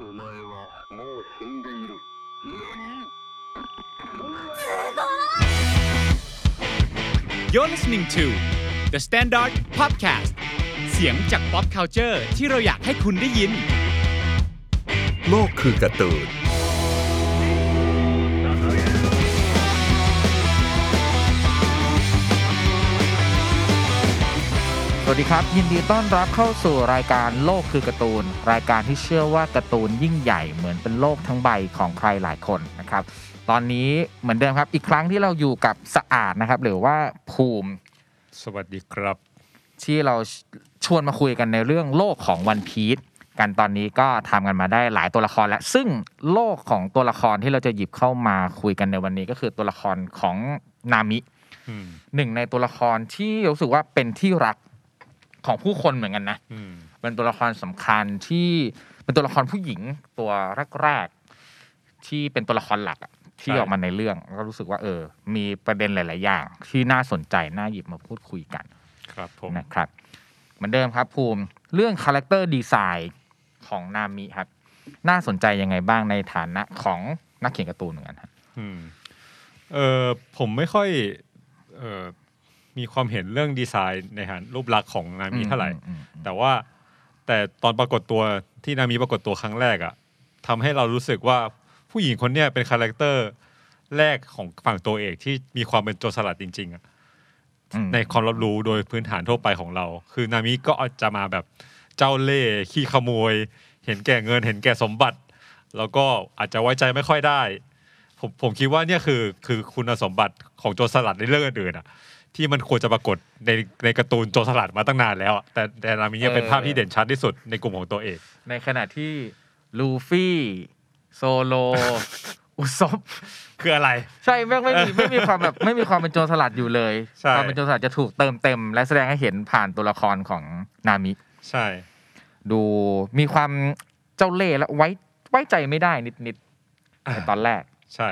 お前はもう死んでいる何 You're listening to The Standard Podcast เสียงจาก pop culture ที่เราอยากให้คุณได้ยิน โลกคือการ์ตูน สวัสดีครับ ยินดีต้อนรับเข้าสู่รายการโลกคือการ์ตูน รายการที่เชื่อว่าการ์ตูนยิ่งใหญ่เหมือนเป็นโลกทั้งใบของใครหลายคนนะครับ ตอนนี้เหมือนเดิมครับ อีกครั้งที่เราอยู่กับสะอาดนะครับ หรือว่าภูมิ สวัสดีครับ ที่เราชวนมาคุยกันในเรื่องโลกของวันพีชกันตอนนี้ก็ทำกันมาได้หลายตัวละครแล้ว ซึ่งโลกของตัวละครที่เราจะหยิบเข้ามาคุยกันในวันนี้ก็คือตัวละครของนามิอืมหหนึ่งในตัวละครที่รู้สึกว่าเป็นที่รัก ของผู้คนเหมือนกันนะอืมเป็นตัวละครสำคัญที่เป็นตัวละครผู้หญิงตัวแรกๆที่เป็นตัวละครหลักอะที่ออกมาในเรื่องก็รู้สึกว่าเออ มีประเด็นหลาย ๆ อย่าง ที่น่าสนใจน่าหยิบมาพูดคุยกัน ครับผมนะครับเหมือนเดิมครับภูมิเรื่อง character design ของนามิครับ น่าสนใจยังไงบ้างในฐานะของนักเขียนการ์ตูนเหมือนกันครับอืมเออผมไม่ค่อยเออ มีความเห็นเรื่องดีไซน์ในฐานรูปลักษณ์ของนามิเท่าไหร่อืมอืมแต่ว่าแต่ตอนปรากฏตัวที่นามิปรากฏตัวครั้งแรกอะทำให้เรารู้สึกว่าผู้หญิงคนเนี้ยเป็น character แรกของฝั่งตัวเอกที่มีความเป็นโจรสลัดจริง ๆอะอืมในความรับรู้โดยพื้นฐานทั่วไปของเรา คือนามิก็จะมาแบบเจ้าเล่ห์ขี้ขโมย เห็นแก่เงิน เห็นแก่สมบัติ แล้วก็อาจจะไว้ใจไม่ค่อยได้ ผมผมคิดว่าเนี่ยคือคือคุณสมบัติของโจรสลัดในเรื่องอื่นๆอะ ที่มันควรจะปรากฏในในการ์ตูนโจรสลัดมาตั้งนานแล้วอะแต่แต่นามิเนี่ยเป็นภาพที่เด่นชัดที่สุดในกลุ่มของตัวเอกในขณะที่ลูฟี่โซโล อุซบคืออะไร ใช่แม่งไม่มีไม่มีความแบบไม่มีความเป็นโจรสลัดอยู่เลยใช่ ความเป็นโจรสลัดจะถูกเติมเต็ม และแสดงให้เห็นผ่านตัวละครของนามิ ใช่ ดูมีความเจ้าเล่ห์และไว้ไว้ใจไม่ได้นิดๆในตอนแรก ใช่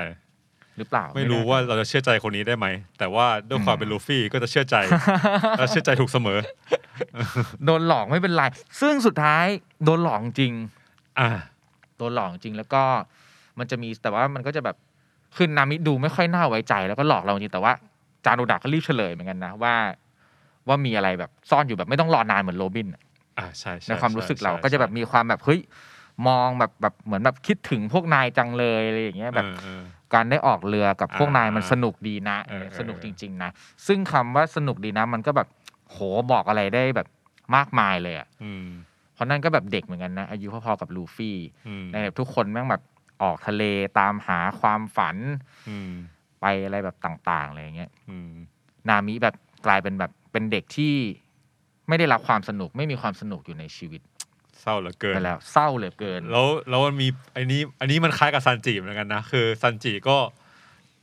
หรือเปล่า ไม่รู้แน่ว่าเราจะเชื่อใจคนนี้ได้ไหม แต่ว่าด้วยความเป็นลูฟี่ก็จะเชื่อใจและเชื่อใจถูกเสมอ โดนหลอกไม่เป็นไร ซึ่งสุดท้ายโดนหลอกจริง อ่า โดนหลอกจริงแล้วก็มันจะมีแต่ว่ามันก็จะแบบคือนามิดูไม่ค่อยน่าไว้ใจ แล้วก็หลอกเราจริงแต่ว่า จานุดะก็รีบเฉลยเหมือนกันนะว่า ว่ามีอะไรแบบซ่อนอยู่แบบไม่ต้องรอนานเหมือนโรบินอะอ่าใช่ช่ในความรู้สึกใช่เราใช่ก็จะแบบมีความแบบเฮ้ย มองแบบแบบเหมือนแบบคิดถึงพวกนายจังเลยอะไรอย่างเงี้ยแบบเออเออการได้ออกเรือกับพวกนายมันอ่าสนุกดีนะเออเออสนุกจริง ๆ นะ ซึ่งคำว่าสนุกดีนะ มันก็แบบโหบอกอะไรได้แบบมากมายเลยอะอืมเพราะนั่นก็แบบเด็กเหมือนกันนะ อายุพอๆกับลูฟี่อืมในแบบทุกคนแม่งแบบออกทะเลตามหาความฝันอืมไปอะไรแบบต่างๆอะไรอย่างเงี้ยอืมนามิแบบกลายเป็นแบบเป็นเด็กที่ไม่ได้รับความสนุกไม่มีความสนุกอยู่ในชีวิต เศร้าเหลือเกินไปแล้วเศร้าเหลือเกิน แล้วแล้วมันมีอันนี้อันนี้มันคล้ายกับซันจิเหมือนกันนะคือซันจิก็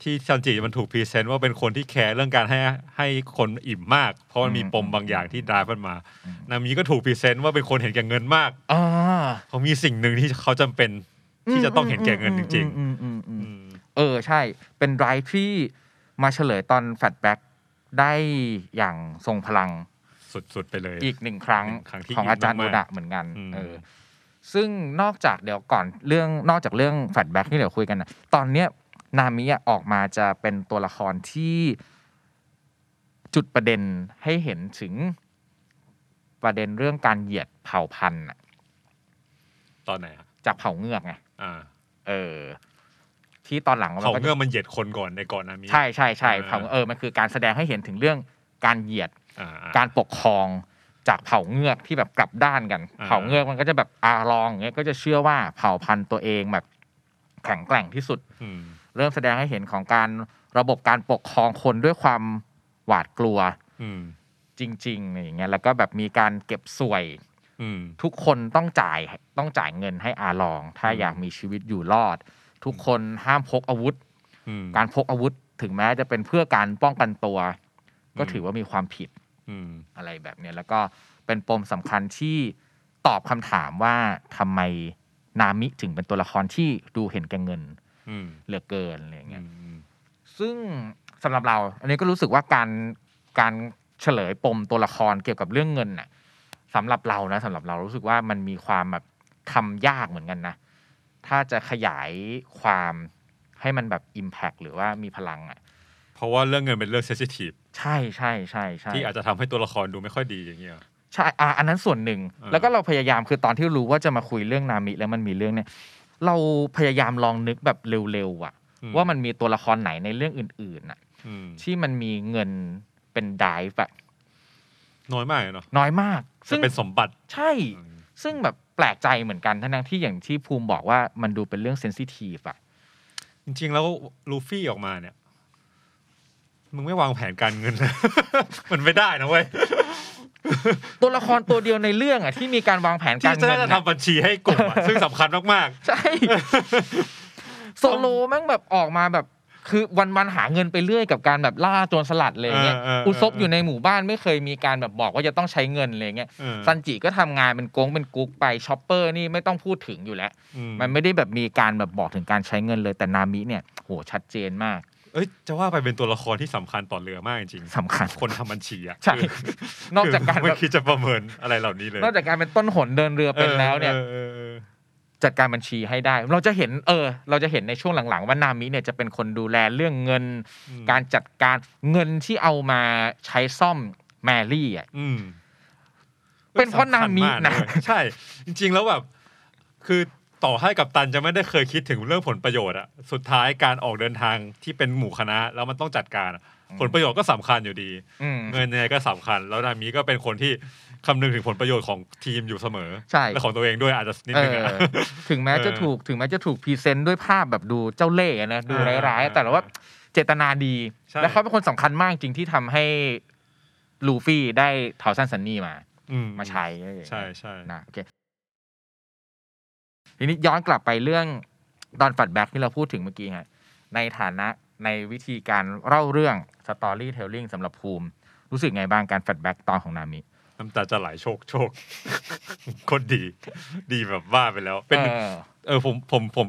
ที่ซันจิมันถูก present ว่าเป็นคนที่ care เรื่องการให้ให้คนอิ่มมาก เพราะมันมีอืมปมบางอย่างที่ drive มันมาอืมนามิก็ถูก present ว่าเป็นคนเห็นแก่เงินมากอ่าเขามีสิ่งหนึ่งที่เขาจำเป็นที่จะต้องเห็นแก่เงินจริงอืมอืมอืมๆอืมอืมเออใช่ เป็น drive ที่มาเฉลยตอน flashback ได้อย่างทรงพลัง สุดๆไปเลย อีกหนึ่งครั้งหนึ่งครั้งที่ของอาจารย์อิโอนมากๆดะเหมือนกันอืมเออซึ่งนอกจากเดี๋ยวก่อนเรื่องนอกจากเรื่อง flashback ที่เดี๋ยวคุยกันนะตอนเนี้ยนามิอะออกมาจะเป็นตัวละครที่จุดประเด็นให้เห็นถึงประเด็นเรื่องการเหยียดเผ่าพันธุ์อะตอนไหนอะจากเผ่าเงือกไงอ่า เออ ที่ตอนหลังเขาก็จะเงื่อมันเหยียดคนก่อนในก่อนนามิใช่ใช่ใช่เออเผ่าเออมันคือการแสดงให้เห็นถึงเรื่องการเหยียดอ่า การปกครองจากเผ่าเงือกที่แบบกลับด้านกันอ่าเผ่าเงือกมันก็จะแบบอารองอย่างเงี้ยก็จะเชื่อว่าเผ่าพันธุ์ตัวเองแบบแข็งแกร่งที่สุดอืมเริ่มแสดงให้เห็นของการระบบการปกครองคนด้วยความหวาดกลัวอืมจริงๆอย่างเงี้ยแล้วก็แบบมีการเก็บสวยอืมทุกคนต้องจ่ายต้องจ่ายเงินให้อาลอง ถ้าอืมอยากมีชีวิตอยู่รอด ทุกคนห้ามพกอาวุธอืมการพกอาวุธถึงแม้จะเป็นเพื่อการป้องกันตัว ก็อืมถือว่ามีความผิด อืมอะไรแบบเนี้ยแล้วก็เป็นปมสำคัญที่ตอบคำถามว่าทำไมนามิถึงเป็นตัวละครที่ดูเห็นแก่เงินอืมเหลือเกินอะไรอย่างเงี้ยอืมซึ่งสำหรับเรา อันนี้ก็รู้สึกว่าการการเฉลยปมตัวละครเกี่ยวกับเรื่องเงินน่ะสำหรับเรานะสำหรับเรารู้สึกว่ามันมีความแบบทำยากเหมือนกันนะ ถ้าจะขยายความให้มันแบบ Impact หรือว่ามีพลังอะ เพราะว่าเรื่องเงินเป็นเรื่องเซสซิทีฟใช่ใช่ใช่ใช่ที่อาจจะทำให้ตัวละครดูไม่ค่อยดีอย่างเงี้ยใช่อะอันนั้นส่วนหนึ่งเออแล้วก็เราพยายามคือตอนที่รู้ว่าจะมาคุยเรื่องนามิแล้วมันมีเรื่องเนี่ย เราพยายามลองนึกแบบเร็วๆอะอืว่ามันมีตัวละครไหนในเรื่องอื่นๆอะอืมที่มันมีเงินเป็นไดฟ์อะน้อยมากเลยเนาะน้อยมากจะซึ่งเป็นสมบัติใช่ ซึ่งแบบแปลกใจเหมือนกันทั้งๆที่อย่างที่ภูมิบอกว่ามันดูเป็นเรื่องเซนซิทีฟอะจริงๆแล้วลูฟี่ออกมาเนี่ย มึงไม่วางแผนการเงินเลยมันไม่ได้นะเว้ยตัวละครตัวเดียวในเรื่องอะที่มีการวางแผนที่การจะเงิน่านจะอะทำบัญชีให้กลุ่มอะซึ่งสำคัญมากใช่โซโลแม่งแบบออกมาแบบ คือวันวันๆหาเงินไปเรื่อยกับการแบบล่าโจรสลัดเลยเงี้ยเออเออเอออุซบอยู่ในหมู่บ้านไม่เคยมีการแบบบอกว่าจะต้องใช้เงินเลยเงี้ย ๆเออซันจิก็ทำงานเป็นโกงเป็นกุ๊กไปช็อปเปอร์นี่ไม่ต้องพูดถึงอยู่แล้ว อืมมันไม่ได้แบบมีการแบบบอกถึงการใช้เงินเลยแต่นามิเนี่ยโหชัดเจนมาก เอ้ยจะว่าไปเป็นตัวละครที่สำคัญต่อเรือมากจริงๆสำคัญคนทำบัญชีอะใช่คืนอกจากการไม่แบบคิดจะประเมินอะไรเหล่านี้เลย นอกจากการเป็นต้นหนเดินเรือเป็นแล้วเนี่ยออออเออจัดการบัญชีให้ได้ เราจะเห็นเออ เราจะเห็นในช่วงหลังๆว่านามิเนี่ยจะเป็นคนดูแลเรื่องเงินอืมการจัดการเงินที่เอามาใช้ซ่อมแมรี่อะอืมเป็นเพราะนามิสำคัญกนะเว้ยใช่ จริง ๆ แล้วแบบคือ ต่อให้กับตันจะไม่ได้เคยคิดถึงเรื่องผลประโยชน์อะสุดท้ายการออกเดินทางที่เป็นหมู่คณะ แล้วมันต้องจัดการอะผลประโยชน์ก็สำคัญอยู่ดี อืม เงินยังไงก็สำคัญ แล้วนามิก็เป็นคนที่คำนึงถึงผลประโยชน์ของทีมอยู่เสมอ ใช่ และของตัวเองด้วยอาจจะนิดเอนึงออะ ถึงแม้จะเออถูกถึงแม้จะถูก present ด้วยภาพแบบดูเจ้าเล่ห์นะดูอ่าร้ายๆ แต่ว่าเจตนาดี ใช่ และเขาเป็นคนสำคัญมากจริงที่ทำให้ลูฟี่ได้ Thousand Sunny มา อืมมาใช้ใช่ใช่ นะโอเค ทีนี้ย้อนกลับไปเรื่องตอน flashback ที่เราพูดถึงเมื่อกี้ฮะในฐานะในวิธีการเล่าเรื่องstorytelling สำหรับภูมิ รู้สึกไงบ้างการ flashback ตอนของนามิ น้ำตาจะไหลโชคโชคโคนดี ดีแบบว่าไปแล้วเป็นออ เออผมผมผม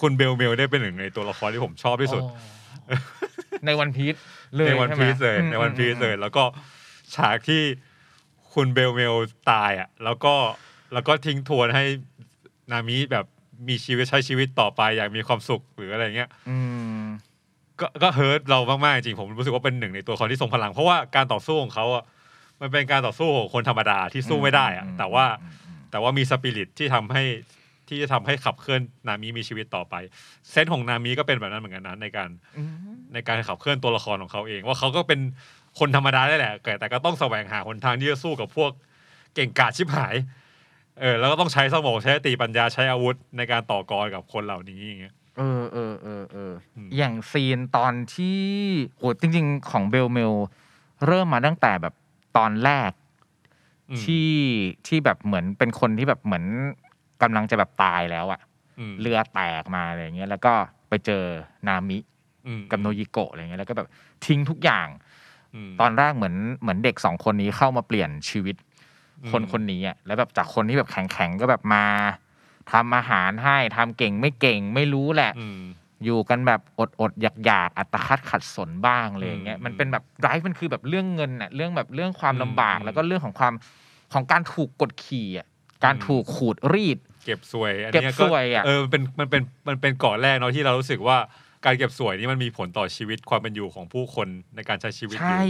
คุณเบลเมลได้เป็นหนึ่งในตัวละครที่ผมชอบที่สุดโอ้ใน One Piece เลยในวันใช่ไหมพีซเลยอืมใน One Piece อืมเลยแล้วก็ฉากที่คุณเบลเมลตายอะ แล้วก็แล้วก็ทิ้งทวนให้ นามิแบบมีชีวิตใช้ชีวิตต่อไปอย่างมีความสุขหรืออะไรเงี้ยอืมก็ก็เฮิร์ตเรามากๆจริงผมรู้สึกว่าเป็นหนึ่งในตัวละครที่ทรงพลัง เพราะว่าการต่อสู้ของเขาอะมันเป็นการต่อสู้ของคนธรรมดาที่สู้ไม่ได้อะอืมแต่ว่าอืมอืมแต่ว่ามีสปิริตที่ทำให้ที่จะทำให้ขับเคลื่อนนามิมีชีวิตต่อไป เซนส์ของนามิก็เป็นแบบนั้นเหมือนกันนะในการอืมในการขับเคลื่อนตัวละครของเขาเอง ว่าเขาก็เป็นคนธรรมดาได้แหละแต่แต่ก็ต้องแสวงหาหนทางที่จะสู้กับพวกเก่งกาจชิบหาย เออแล้วก็ต้องใช้สมองใช้สติปัญญาใช้อาวุธในการต่อกรกับคนเหล่านี้อย่างเงี้ยเออเออเออเอออืมอย่างซีนตอนที่โหจริง ๆ ของเบลเมลเริ่มมาตั้งแต่แบบตอนแรกอืมที่ที่แบบเหมือนเป็นคนที่แบบเหมือนกำลังจะแบบตายแล้วอะอืมเรือแตกมาอะไรเงี้ยแล้วก็ไปเจอนามิอืมกับโนยิโกะอะไรเงี้ยแล้วก็แบบทิ้งทุกอย่างมตอนแรกเหมือนเหมือนเด็กสองคนนี้เข้ามาเปลี่ยนชีวิตอืม คนคนนี้อะแล้วแบบจากคนที่แบบแข็งๆก็แบบมาทำอาหารให้ทำเก่งไม่เก่งไม่รู้แหละอืมอยู่กันแบบอดอดอยากอยากๆอัตคัดขัดสนบ้างอะไรอย่างเงี้ยอืมมันเป็นแบบไร้มันคือแบบเรื่องเงินอะเรื่องแบบเรื่องความอืมลำบากอืมแล้วก็เรื่องของความของการถูกกดขี่อะการอืมถูกขูดรีด เก็บสวยอันเก็บเนี้ยสวยอะเออมันเป็นมันเป็นมันเป็นเกาะแรกเนาะที่เรารู้สึกว่าการเก็บสวยนี่มันมีผลต่อชีวิตความเป็นอยู่ของผู้คนในการใช้ชีวิตอยู่ใช่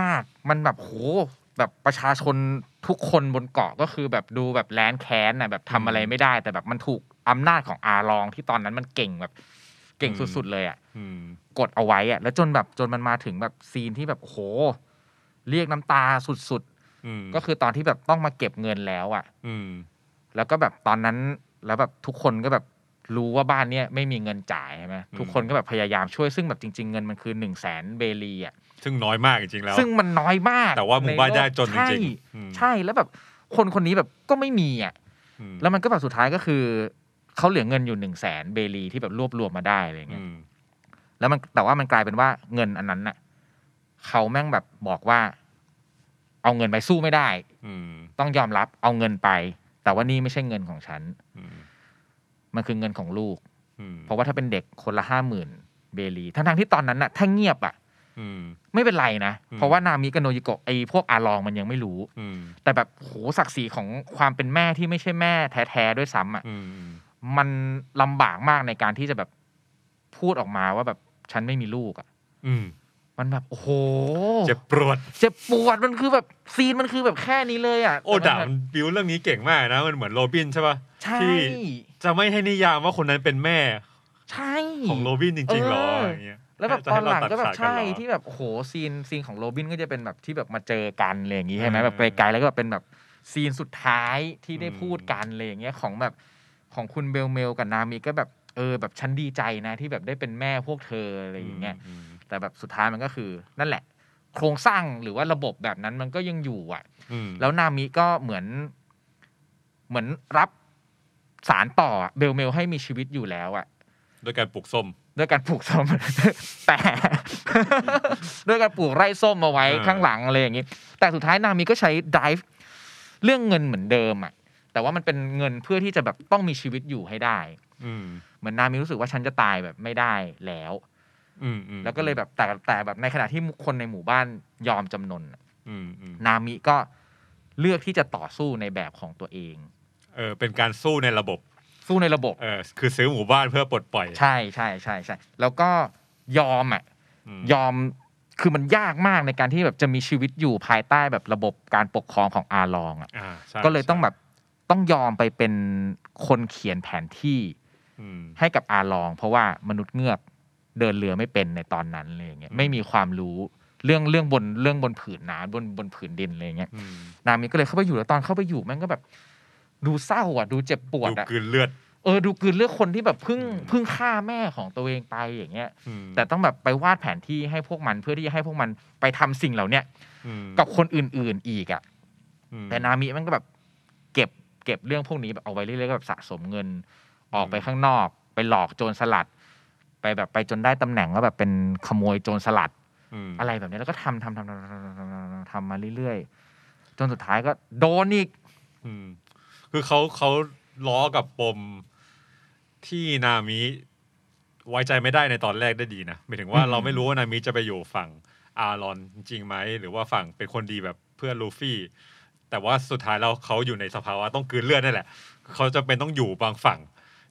มากๆ มันแบบโห แบบประชาชนทุกคนบนเกาะก็คือแบบดูแบบแร้นแค้นน่ะแบบทำอะไรไม่ได้ แต่แบบมันถูกอำนาจของอาลองที่ตอนนั้นมันเก่งแบบเก่งสุดๆเลยอะอืมกดเอาไว้อะ แล้วจนแบบจนมันมาถึงแบบซีนที่แบบโห เรียกน้ำตาสุดอืมๆก็คือตอนที่แบบต้องมาเก็บเงินแล้วอะ อืมแล้วก็แบบตอนนั้นแล้วแบบทุกคนก็แบบรู้ว่าบ้านเนี้ยไม่มีเงินจ่ายใช่ไหมทุกคนก็แบบพยายามช่วยซึ่งแบบจริง ๆ เงินมันคือหนึ่งแสนเบลีอะ ซึ่งน้อยมากจริงๆแล้ว ซึ่งมันน้อยมากแต่ว่าหมู่บ้านใโลกยากจนจริงๆใช่อืมใช่แล้วแบบคนคนนี้แบบก็ไม่มีอะอืมแล้วมันก็แบบสุดท้ายก็คือเขาเหลือเงินอยู่หนึ่งแสนเบลีที่แบบรวบรวมมาได้อะไรเงี้ยอืมแล้วมันแต่ว่ามันกลายเป็นว่าเงินอันนั้นน่ะเขาแม่งแบบบอกว่า เอาเงินไปสู้ไม่ได้ อืมต้องยอมรับเอาเงินไป แต่ว่านี่ไม่ใช่เงินของฉันอืมมันคือเงินของลูกอืมเพราะว่าถ้าเป็นเด็กคนละห้าหมื่นเบลีทั้งทงๆที่ตอนนั้นน่ะถ้าเงียบอะอืม ไม่เป็นไรนะอืมเพราะว่านามิกับโนยิโกะไอพวกอาลองมันยังไม่รู้อืมแต่แบบโหศักดิ์ศรีของความเป็นแม่ที่ไม่ใช่แม่แท้ๆด้วยซ้ำอะอืมอืมมันลำบากมากในการที่จะแบบพูดออกมาว่าแบบฉันไม่มีลูกอะอืมมันแบบ โอ้โหเจ็บปวดเจ็บปวดมันคือแบบซีนมันคือแบบแค่นี้เลยอะ โอ้แต่ด่ามันมันบิวเรื่องนี้เก่งมากนะ มันเหมือนโรบินใช่ป่ะใช่ที่จะไม่ให้นิยามว่าคนนั้นเป็นแม่ ใช่ ของโรบินจริงๆหรอเออออย่างเงี้ย แล้วแบบจะตอให้นเราหลังก็แบบตัดขาดนใช่เหรอที่แบบโอ้โห scene scene ของโรบินก็จะเป็นแบบที่แบบมาเจอกันอะไรอย่างงี้ใช่ไหมเออแบบไกลๆแล้วก็แบบเป็นแบบ scene สุดท้ายที่ได้อืมพูดกันอะไรอย่างเงี้ยของแบบของคุณเบลเมลกับนามิก็แบบเออแบบฉันดีใจนะที่แบบได้เป็นแม่พวกเธออะไรอย่างเงี้ยมแต่แบบสุดท้ายมันก็คือ นั่นแหละ โครงสร้างหรือว่าระบบแบบนั้นมันก็ยังอยู่อะอืมแล้วนามิก็เหมือน เหมือนรับสารต่ออะเบลเมลให้มีชีวิตอยู่แล้วอะ ด้วยการปลูกส้ม ด้วยการปลูกส้มแต่ด้วยการปลูกไร่ส้มมาไว้เออข้างหลังอะไรอย่างนี้แต่สุดท้ายนามิก็ใช้ drive เรื่องเงินเหมือนเดิมอะแต่ว่ามันเป็นเงินเพื่อที่จะแบบต้องมีชีวิตอยู่ให้ได้ อืมเหมือนนามิรู้สึกว่าฉันจะตายแบบไม่ได้แล้ว อืมอืมแล้วก็เลยแบบแต่แต่แบบในขณะที่คนในหมู่บ้านยอมจำนนอะอืมอืมนามิก็เลือกที่จะต่อสู้ในแบบของตัวเอง เออเป็นการสู้ในระบบ สู้ในระบบ เออคือซื้อหมู่บ้านเพื่อปลดปล่อย ใช่ใช่ใช่ใช่แล้วก็ยอมอะมยอมคือมันยากมากในการที่แบบจะมีชีวิตอยู่ภายใต้แบบระบบการปกครองของอาลองอะอ่าใช่ก็เลยต้องใช่แบบต้องยอมไปเป็นคนเขียนแผนที่อืมให้กับอาลอง เพราะว่ามนุษย์เงือกเดินเรือไม่เป็นในตอนนั้นเลยอย่างเงี้ยอืมไม่มีความรู้เรื่องเรื่องบนเรื่องบนผืนน้ำบนบนผืนดินอะไรอย่างเงี้ยอืมนามิก็เลยเข้าไปอยู่แล้วตอนเข้าไปอยู่แมันก็แบบ ดูเศร้าอะ ดูเจ็บปวดดูกืนเลือดเออดูกืนเลือดคนที่แบบพึ่งพึ่งฆ่าแม่ของตัวเองไปอย่างเงี้ย แต่ต้องแบบไปวาดแผนที่ให้พวกมันเพื่อที่จะให้พวกมันไปทำสิ่งเหล่าเนี้ยกับคนอื่น ๆอีกอะแต่นามิมันก็แบบเก็บเก็บเรื่องพวกนี้แบบเอาไว้เรื่อยๆก็แบบสะสมเงิน ออกไปข้างนอก ไปหลอกโจรสลัด ไปแบบไปจนได้ตำแหน่งว่าแบบเป็นขโมยโจรสลัดอะไรแบบนี้แล้วก็ทำทำทำทำทำทำมาเรื่อยๆจนสุดท้ายก็โดนอีก คือเขาเขาล้อกับปมที่นามิไว้ใจไม่ได้ในตอนแรกได้ดีนะหมายถึงว่าอืมเราไม่รู้ว่านามิจะไปอยู่ฝั่งอารอนจริงไหม หรือว่าฝั่งเป็นคนดีแบบเพื่อนลูฟี่ แต่ว่าสุดท้ายแล้วเขาอยู่ในสภาวะต้องกลืนเลือดนั่นแหละเขาจะเป็นต้องอยู่บางฝั่ง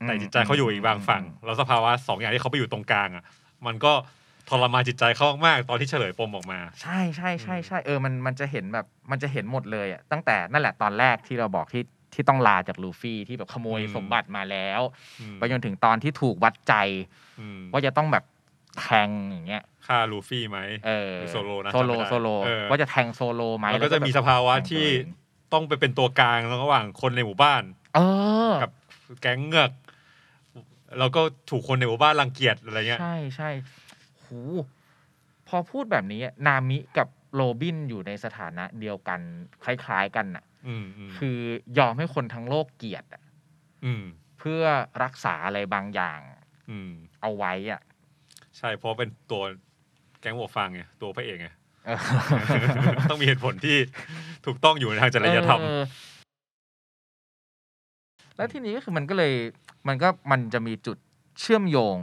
แต่จิตใจเขาอยู่อีกบางฝั่ง แล้วสภาวะสองอย่างที่เขาไปอยู่ตรงกลางอะ มันก็ทรมานจิตใจเขามากๆตอนที่เฉลยปมออกมา ใช่ใช่ใช่ใช่เออมันมันจะเห็นแบบมันจะเห็นหมดเลยอะตั้งแต่นั่นแหละตอนแรกที่เราบอกที่ ที่ต้องลาจากลูฟี่ที่แบบขโมยอืมสมบัติมาแล้วอืมไปจนถึงตอนที่ถูกวัดใจอืมว่าจะต้องแบบแทงอย่างเงี้ยฆ่าลูฟี่ไหมเออหรือโซโลนะโซโลจำไม่ได้โซโลเออว่าจะแทงโซโลไหมมันก็จะมีแบบสภาวะแทงตัวที่เองต้องไปเป็นตัวกลางระหว่างคนในหมู่บ้านเออกับแก๊งเงือกแล้วก็ถูกคนในหมู่บ้านรังเกียจอะไรเงี้ยใช่ใช่โหพอพูดแบบนี้อะนามิกับโรบินอยู่ในสถานะเดียวกัน คล้าย ๆ กันน่ะอืมอืม คือยอมให้คนทั้งโลกเกลียดอะอืมเพื่อรักษาอะไรบางอย่างอืมเอาไว้อะ ใช่เพราะเป็นตัวแก๊งหัวฟางไงตัวพระเอกไงเออต้องมีเหตุผลที่ถูกต้องอยู่ในทางจริยธรรมเออแล้วทีนี้ก็คือมันก็เลยมันก็มันจะมีจุดเชื่อมโยง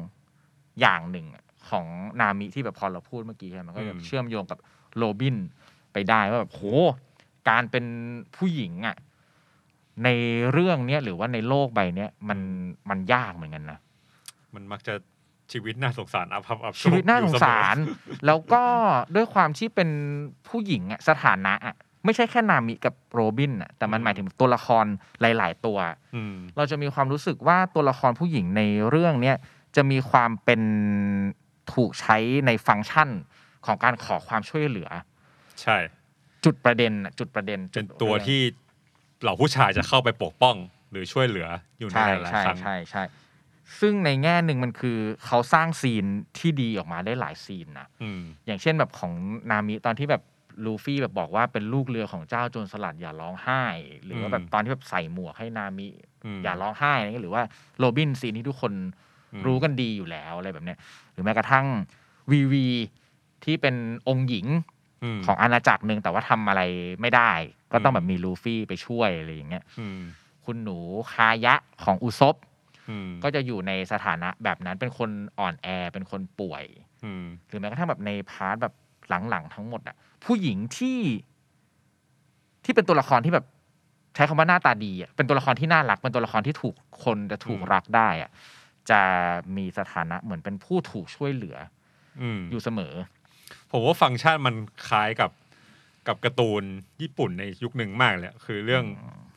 อย่างหนึ่งอะของนามิที่แบบพอเราพูดเมื่อกี้ใช่ไหมมันก็จะอืมเชื่อมโยงกับโรบินไปได้ว่าแบบโห การเป็นผู้หญิงอะในเรื่องเนี้ยหรือว่าในโลกใบเนี้ยมันมันยากเหมือนกันนะมันมักจะชีวิตน่าสงสารอับอับอับชีวิตน่าสงสารอยู่เมอแล้วก็ด้วยความที่เป็นผู้หญิงอะสถานะอะไม่ใช่แค่นามิกับโรบินอะแต่มันหมายถึงตัวละครหลาย ๆ ตัวอืมเราจะมีความรู้สึกว่าตัวละครผู้หญิงในเรื่องเนี้ยจะมีความเป็นถูกใช้ในฟังก์ชันของการขอความช่วยเหลือ ใช่ จุดประเด็นน่ะจุดประเด็นเป็นจุดตัวที่เหล่าผู้ชายจะเข้าไปปกป้องหรือช่วยเหลืออยู่ในใช่หลายใช่ๆครั้งใช่ใช่ซึ่งในแง่หนึ่งมันคือเขาสร้างซีนที่ดีออกมาได้หลายซีนนะอืมอย่างเช่นแบบของนามิตอนที่แบบลูฟี่แบบบอกว่าเป็นลูกเรือของเจ้าโจรสลัดอย่าร้องไห้ หรือว่าแบบอืมตอนที่แบบใส่หมวกให้นามิมอย่าร้องไห้อะไรเงี้ยหรือว่าโรบินซีนที่ทุกคนอืมรู้กันดีอยู่แล้วอะไรแบบเนี้ยหรือแม้กระทั่งวีวีที่เป็นองค์หญิงม ของอาณาจักรหนึ่งแต่ว่าทำอะไรไม่ได้ ก็ต้องอืมแบบมีลูฟี่ไปช่วยอะไรอย่างเงี้ยอืมคุณหนูคายะของอุซบอืมก็จะอยู่ในสถานะแบบนั้นเป็นคนอ่อนแอเป็นคนป่วยอืมหรือแม้กระทั่งแบบใน part แบบหลังๆทั้งหมดอะผู้หญิงที่ ที่เป็นตัวละครที่แบบใช้คำว่าหน้าตาดีอะเป็นตัวละครที่น่ารัก เป็นตัวละครที่ถูกคนจะถูกอืมรักได้อะจะมีสถานะเหมือนเป็นผู้ถูกช่วยเหลืออืมอยู่เสมอ ผมว่าฟังก์ชันมันคล้ายกับกับการ์ตูนญี่ปุ่นในยุคหนึ่งมากเลยอะคือเรื่อง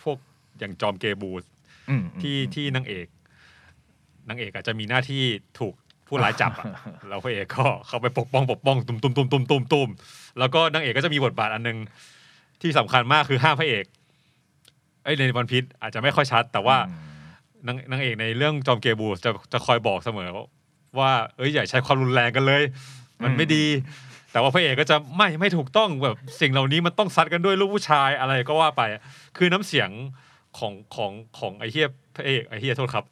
พวกอย่างจอมเกบูสอืมที่ที่นางเอกนางเอกอาจจะมีหน้าที่ถูกผู้ร้ายจับอะแล้วพระเอกก็เข้าไปปกป้องปกป้องตุมตุมตุมตุมตุมตุมแล้วก็นางเอกก็จะมีบทบาทอันหนึงที่สำคัญมากคือห้ามพระเอกไอ้ยในวันพิษอาจจะไม่ค่อยชัด แต่ว่านางนางเอกในเรื่องจอมเกบูสจะจะคอยบอกเสมอว่า เอ้ยอย่าใช้ความรุนแรงกันเลย มันไม่ดี แต่ว่าพระเอกก็จะไม่ไม่ถูกต้องแบบสิ่งเหล่านี้มันต้องซัดกันด้วยลูกผู้ชายอะไรก็ว่าไป คือน้ำเสียงของของของไอเฮียพระเอกไอเฮียโทษครับ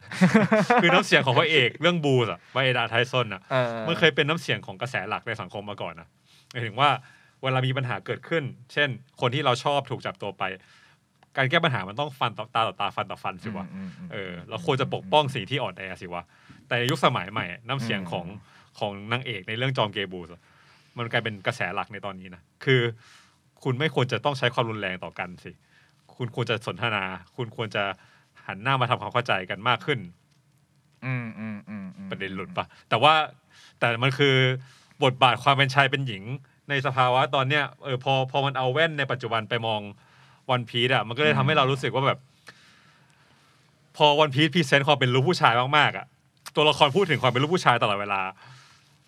คือน้ำเสียงของพระเอกเรื่องบูสอะไวเอดาไทซอนอะเออมันเคยเป็นน้ำเสียงของกระแสหลักในสังคมมาก่อนนะหมายถึงว่าเวลามีปัญหาเกิดขึ้น เช่น คนที่เราชอบถูกจับตัวไป การแก้ปัญหามันต้องฟันต่อตาต่อตาฟันต่อฟันสิวะอืมอืมเออ เราควรจะปกป้องสิ่งที่อ่อนแอสิวะ แต่ในยุคสมัยใหม่ น้ำเสียงของ ของนางเอกในเรื่องจอมเกบูสอะมันกลายเป็นกระแสหลักในตอนนี้นะ คือคุณไม่ควรจะต้องใช้ความรุนแรงต่อกันสิ คุณควรจะสนทนา คุณควรจะหันหน้ามาทำความเข้าใจกันมากขึ้นอืมอืมอืมอืมประเด็นหลุดปะแต่ว่าแต่มันคือบทบาทความเป็นชายเป็นหญิง ในสภาวะตอนเนี้ยเออพอพอมันเอาแว่นในปัจจุบันไปมองวันพี e อะมันก็เลยทำให้เรารู้สึกว่าแบบ พอวันพี e พรีเซนต์ความเป็นลูกผู้ชายมากๆอะตัวละครพูดถึงความเป็นลูกผู้ชายตลอดเวลา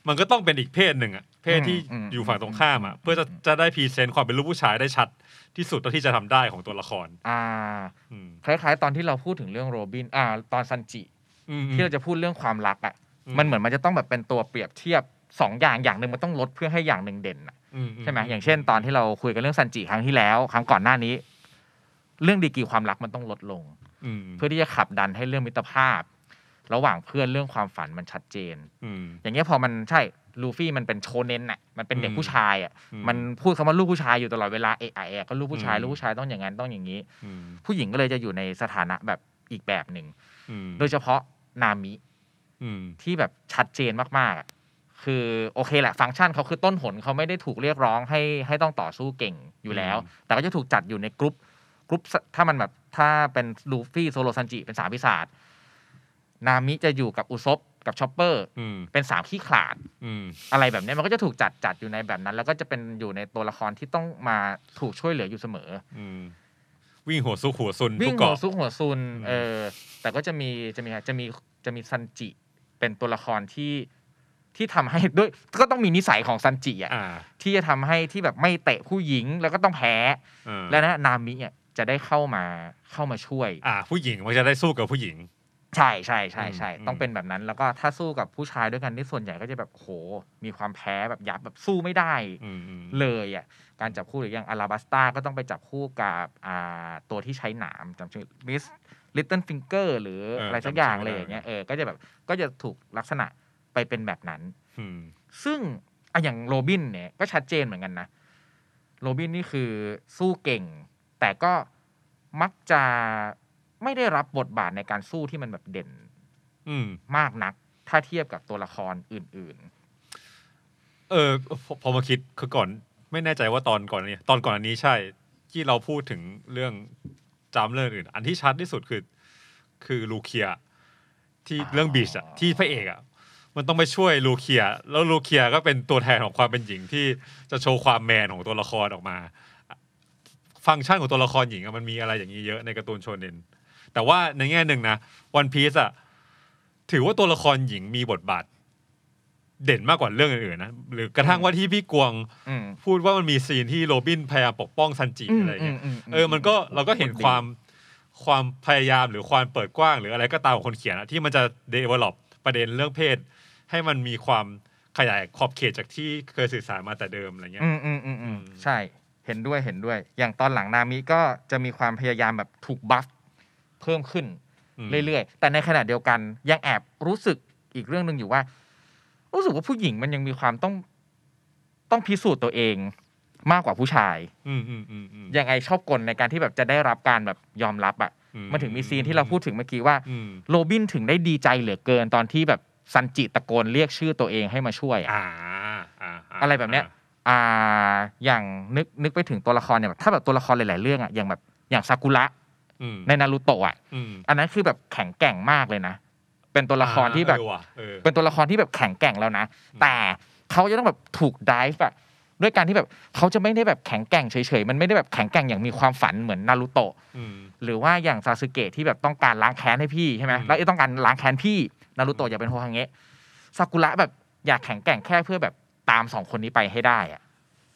มันก็ต้องเป็นอีกเพศหนึ่งอะเพศที่อยู่ฝั่งตรงข้ามอะเพื่อจะจะได้ present ความเป็นลูกผู้ชายได้ชัดที่สุดเท่าที่จะทำได้ของตัวละคร อ่าอืมคล้ายๆ ตอนที่เราพูดถึงเรื่องโรบิน อ่า ตอนซันจิอืมที่เราจะพูดเรื่องความรักอะอืมมันเหมือนมันจะต้องแบบเป็นตัวเปรียบเทียบสองอย่างอย่างหนึ่งมันต้องลดเพื่อให้อย่างหนึ่งเด่นอะอืใช่ไหมอย่างเช่น ตอนที่เราคุยกันเรื่องซันจิครั้งที่แล้ว ครั้งก่อนหน้านี้ เรื่องดีกรีความรักมันต้องลดลงอืมเพื่อที่จะขับดันให้เรื่องมิตรภาพ ระหว่างเพื่อนเรื่องความฝันมันชัดเจนอืมอย่างเงี้ยพอมันใช่ลูฟี่มันเป็นโชเน้นน่ะ มันเป็นเด็กอืมผู้ชายอะอืมมันพูดคำว่าลูกผู้ชายอยู่ตลอดเวลาเอะอะเอะก็ลูกผู้ชายอืมลูกผู้ชายต้องอย่างนั้นต้องอย่างนี้อืมผู้หญิงก็เลยจะอยู่ในสถานะแบบอีกแบบหนึ่งอืมโดยเฉพาะนามิอืมที่แบบชัดเจนมากๆอะคือโอเคแหละ ฟังก์ชันเขาคือต้นหนเขาไม่ได้ถูกเรียกร้องให้ให้ต้องต่อสู้เก่งอยู่แล้ว แต่ก็จะถูกจัดอยู่ใน group group สถ้ามันแบบถ้าเป็นลูฟี่โซโลซันจิเป็นสามปีศาจ นามิจะอยู่กับอุซบกับชอปเปอร์อืมเป็นสามขี้ขลาดอืมอะไรแบบเนี้ยมันก็จะถูกจัดจัดอยู่ในแบบนั้น แล้วก็จะเป็นอยู่ในตัวละครที่ต้องมาถูกช่วยเหลืออยู่เสมออืมวิ่งหัวสู้หัวซุนวิ่ทุงกหัวเกาะซุกหัวซุนอืมเออ แต่ก็จะมีจะมีจะมีจะมีซันจิ เป็นตัวละครที่ที่ทำให้ด้วยก็ต้องมีนิสัยของซันจิอะอ่าที่จะทำให้ที่แบบไม่เตะผู้หญิงแล้วก็ต้องแพ้เออแล้วนะนามิอะจะได้เข้ามาเข้ามาช่วย อ่า ผู้หญิงมันจะได้สู้กับผู้หญิง ใช่ใช่ใช่ใช่อืมต้องเป็นแบบนั้น แล้วก็ถ้าสู้กับผู้ชายด้วยกันที่ส่วนใหญ่ก็จะแบบโห มีความแพ้แบบยับแบบสู้ไม่ได้อืมอืมเลยอะการจับคู่หรืออย่างอาราบัสตาก็ต้องไปจับคู่กับอ่าตัวที่ใช้หนามจำชื่อ Miss Little Finger หรืออะไรสักอย่างเลยอย่างเงี้ยเออก็จะแบบก็จะถูกลักษณะไปเป็นแบบนั้นอืมซึ่งอะอย่างโรบินเนี่ยก็ชัดเจนเหมือนกันนะโรบินนี่คือสู้เก่ง แต่ก็มักจะ ไม่ได้รับบทบาทในการสู้ที่มันแบบเด่น อืม มากนัก ถ้าเทียบกับตัวละครอื่น เออพอพอมาคิดคือก่อน ไม่แน่ใจว่าตอนก่อนอันนี้ ตอนก่อนอันนี้ใช่ ที่เราพูดถึงเรื่องจำเรื่องอื่น อันที่ชัดที่สุดคือ คือลูเคีย ที่เรื่องบีชอะที่พระเอกอะมันต้องไปช่วยลูเคีย แล้วลูเคียก็เป็นตัวแทนของความเป็นหญิงที่จะโชว์ความแมนของตัวละครออกมา ฟังก์ชันของตัวละครหญิงอะมันมีอะไรอย่างนี้เยอะในการ์ตูนโชเนน แต่ว่าในแง่หนึ่งนะวันพีซอะถือว่าตัวละครหญิงมีบทบาท เด่นมากกว่าเรื่องอื่นๆนะหรือกระทั่งว่าที่พี่กวงๆอืม พูดว่ามันมีซีนที่โรบินพยายามปกป้องซันจิอะไรอย่างเงี้ยมมเออ มันก็เราก็เห็นความความพยายามหรือความเปิดกว้าง หรืออะไรก็ตามของคนเขียนอะที่มันจะ develop ประเด็นเรื่องเพศ ให้มันมีความขยายขอบเขตจากที่เคยสื่อสารมาแต่เดิมอะไรเงี้ย อืมอืมอืมอืมอืม ใช่ เห็นด้วยเห็นด้วย อย่างตอนหลังนามิก็จะมีความพยายามแบบถูก buff เพิ่มขึ้นมเรื่อยๆ แต่ในขณะเดียวกันยังแอบรู้สึกอีกเรื่องหนึ่งอยู่ว่า รู้สึกว่าผู้หญิงมันยังมีความต้องต้องพิสูจน์ตัวเองมากกว่าผู้ชายอืมอืมอืมอืมยังไงชอบกลในการที่แบบจะได้รับการแบบยอมรับอะ่ะอืมันถึงมี scene ที่เราพูดถึงเมื่อกี้ว่าอืมโรบินถึงได้ดีใจเหลือเกินตอนที่แบบซันจิตะโกนเรียกชื่อตัวเองให้มาช่วยอะอ่าอ่าาอะไรแบบเนี้ย อ่า อย่างนึกนึกไปถึงตัวละครเนี่ยแบบถ้าแบบตัวละครหลาย ๆ เรื่องอะอย่างแบบอย่างซากุระอืม ในนารูโตะอะอืมอันนั้นคือแบบแข็งแกร่งมากเลยนะ เป็นตัวละครที่แบบเออว่ะเออเป็นตัวละครที่แบบแข็งแกร่งแล้วนะอืมแต่เขาจะต้องแบบถูกดิฟอะด้วยการที่แบบเขาจะไม่ได้แบบแข็งแกร่งเฉยๆ มันไม่ได้แบบแข็งแกร่งอย่างมีความฝันเหมือนนารูโตะอืมหรือว่าอย่างซาสึเกะที่แบบต้องการล้างแค้นให้พี่ใช่ไหมอืมแล้วต้องการล้างแค้นพี่นารูโตะอยากเป็นโฮคังเงะซากุระแบบอยากแข็งแกร่งแค่เพื่อแบบตามสองคนนี้ไปให้ได้อะ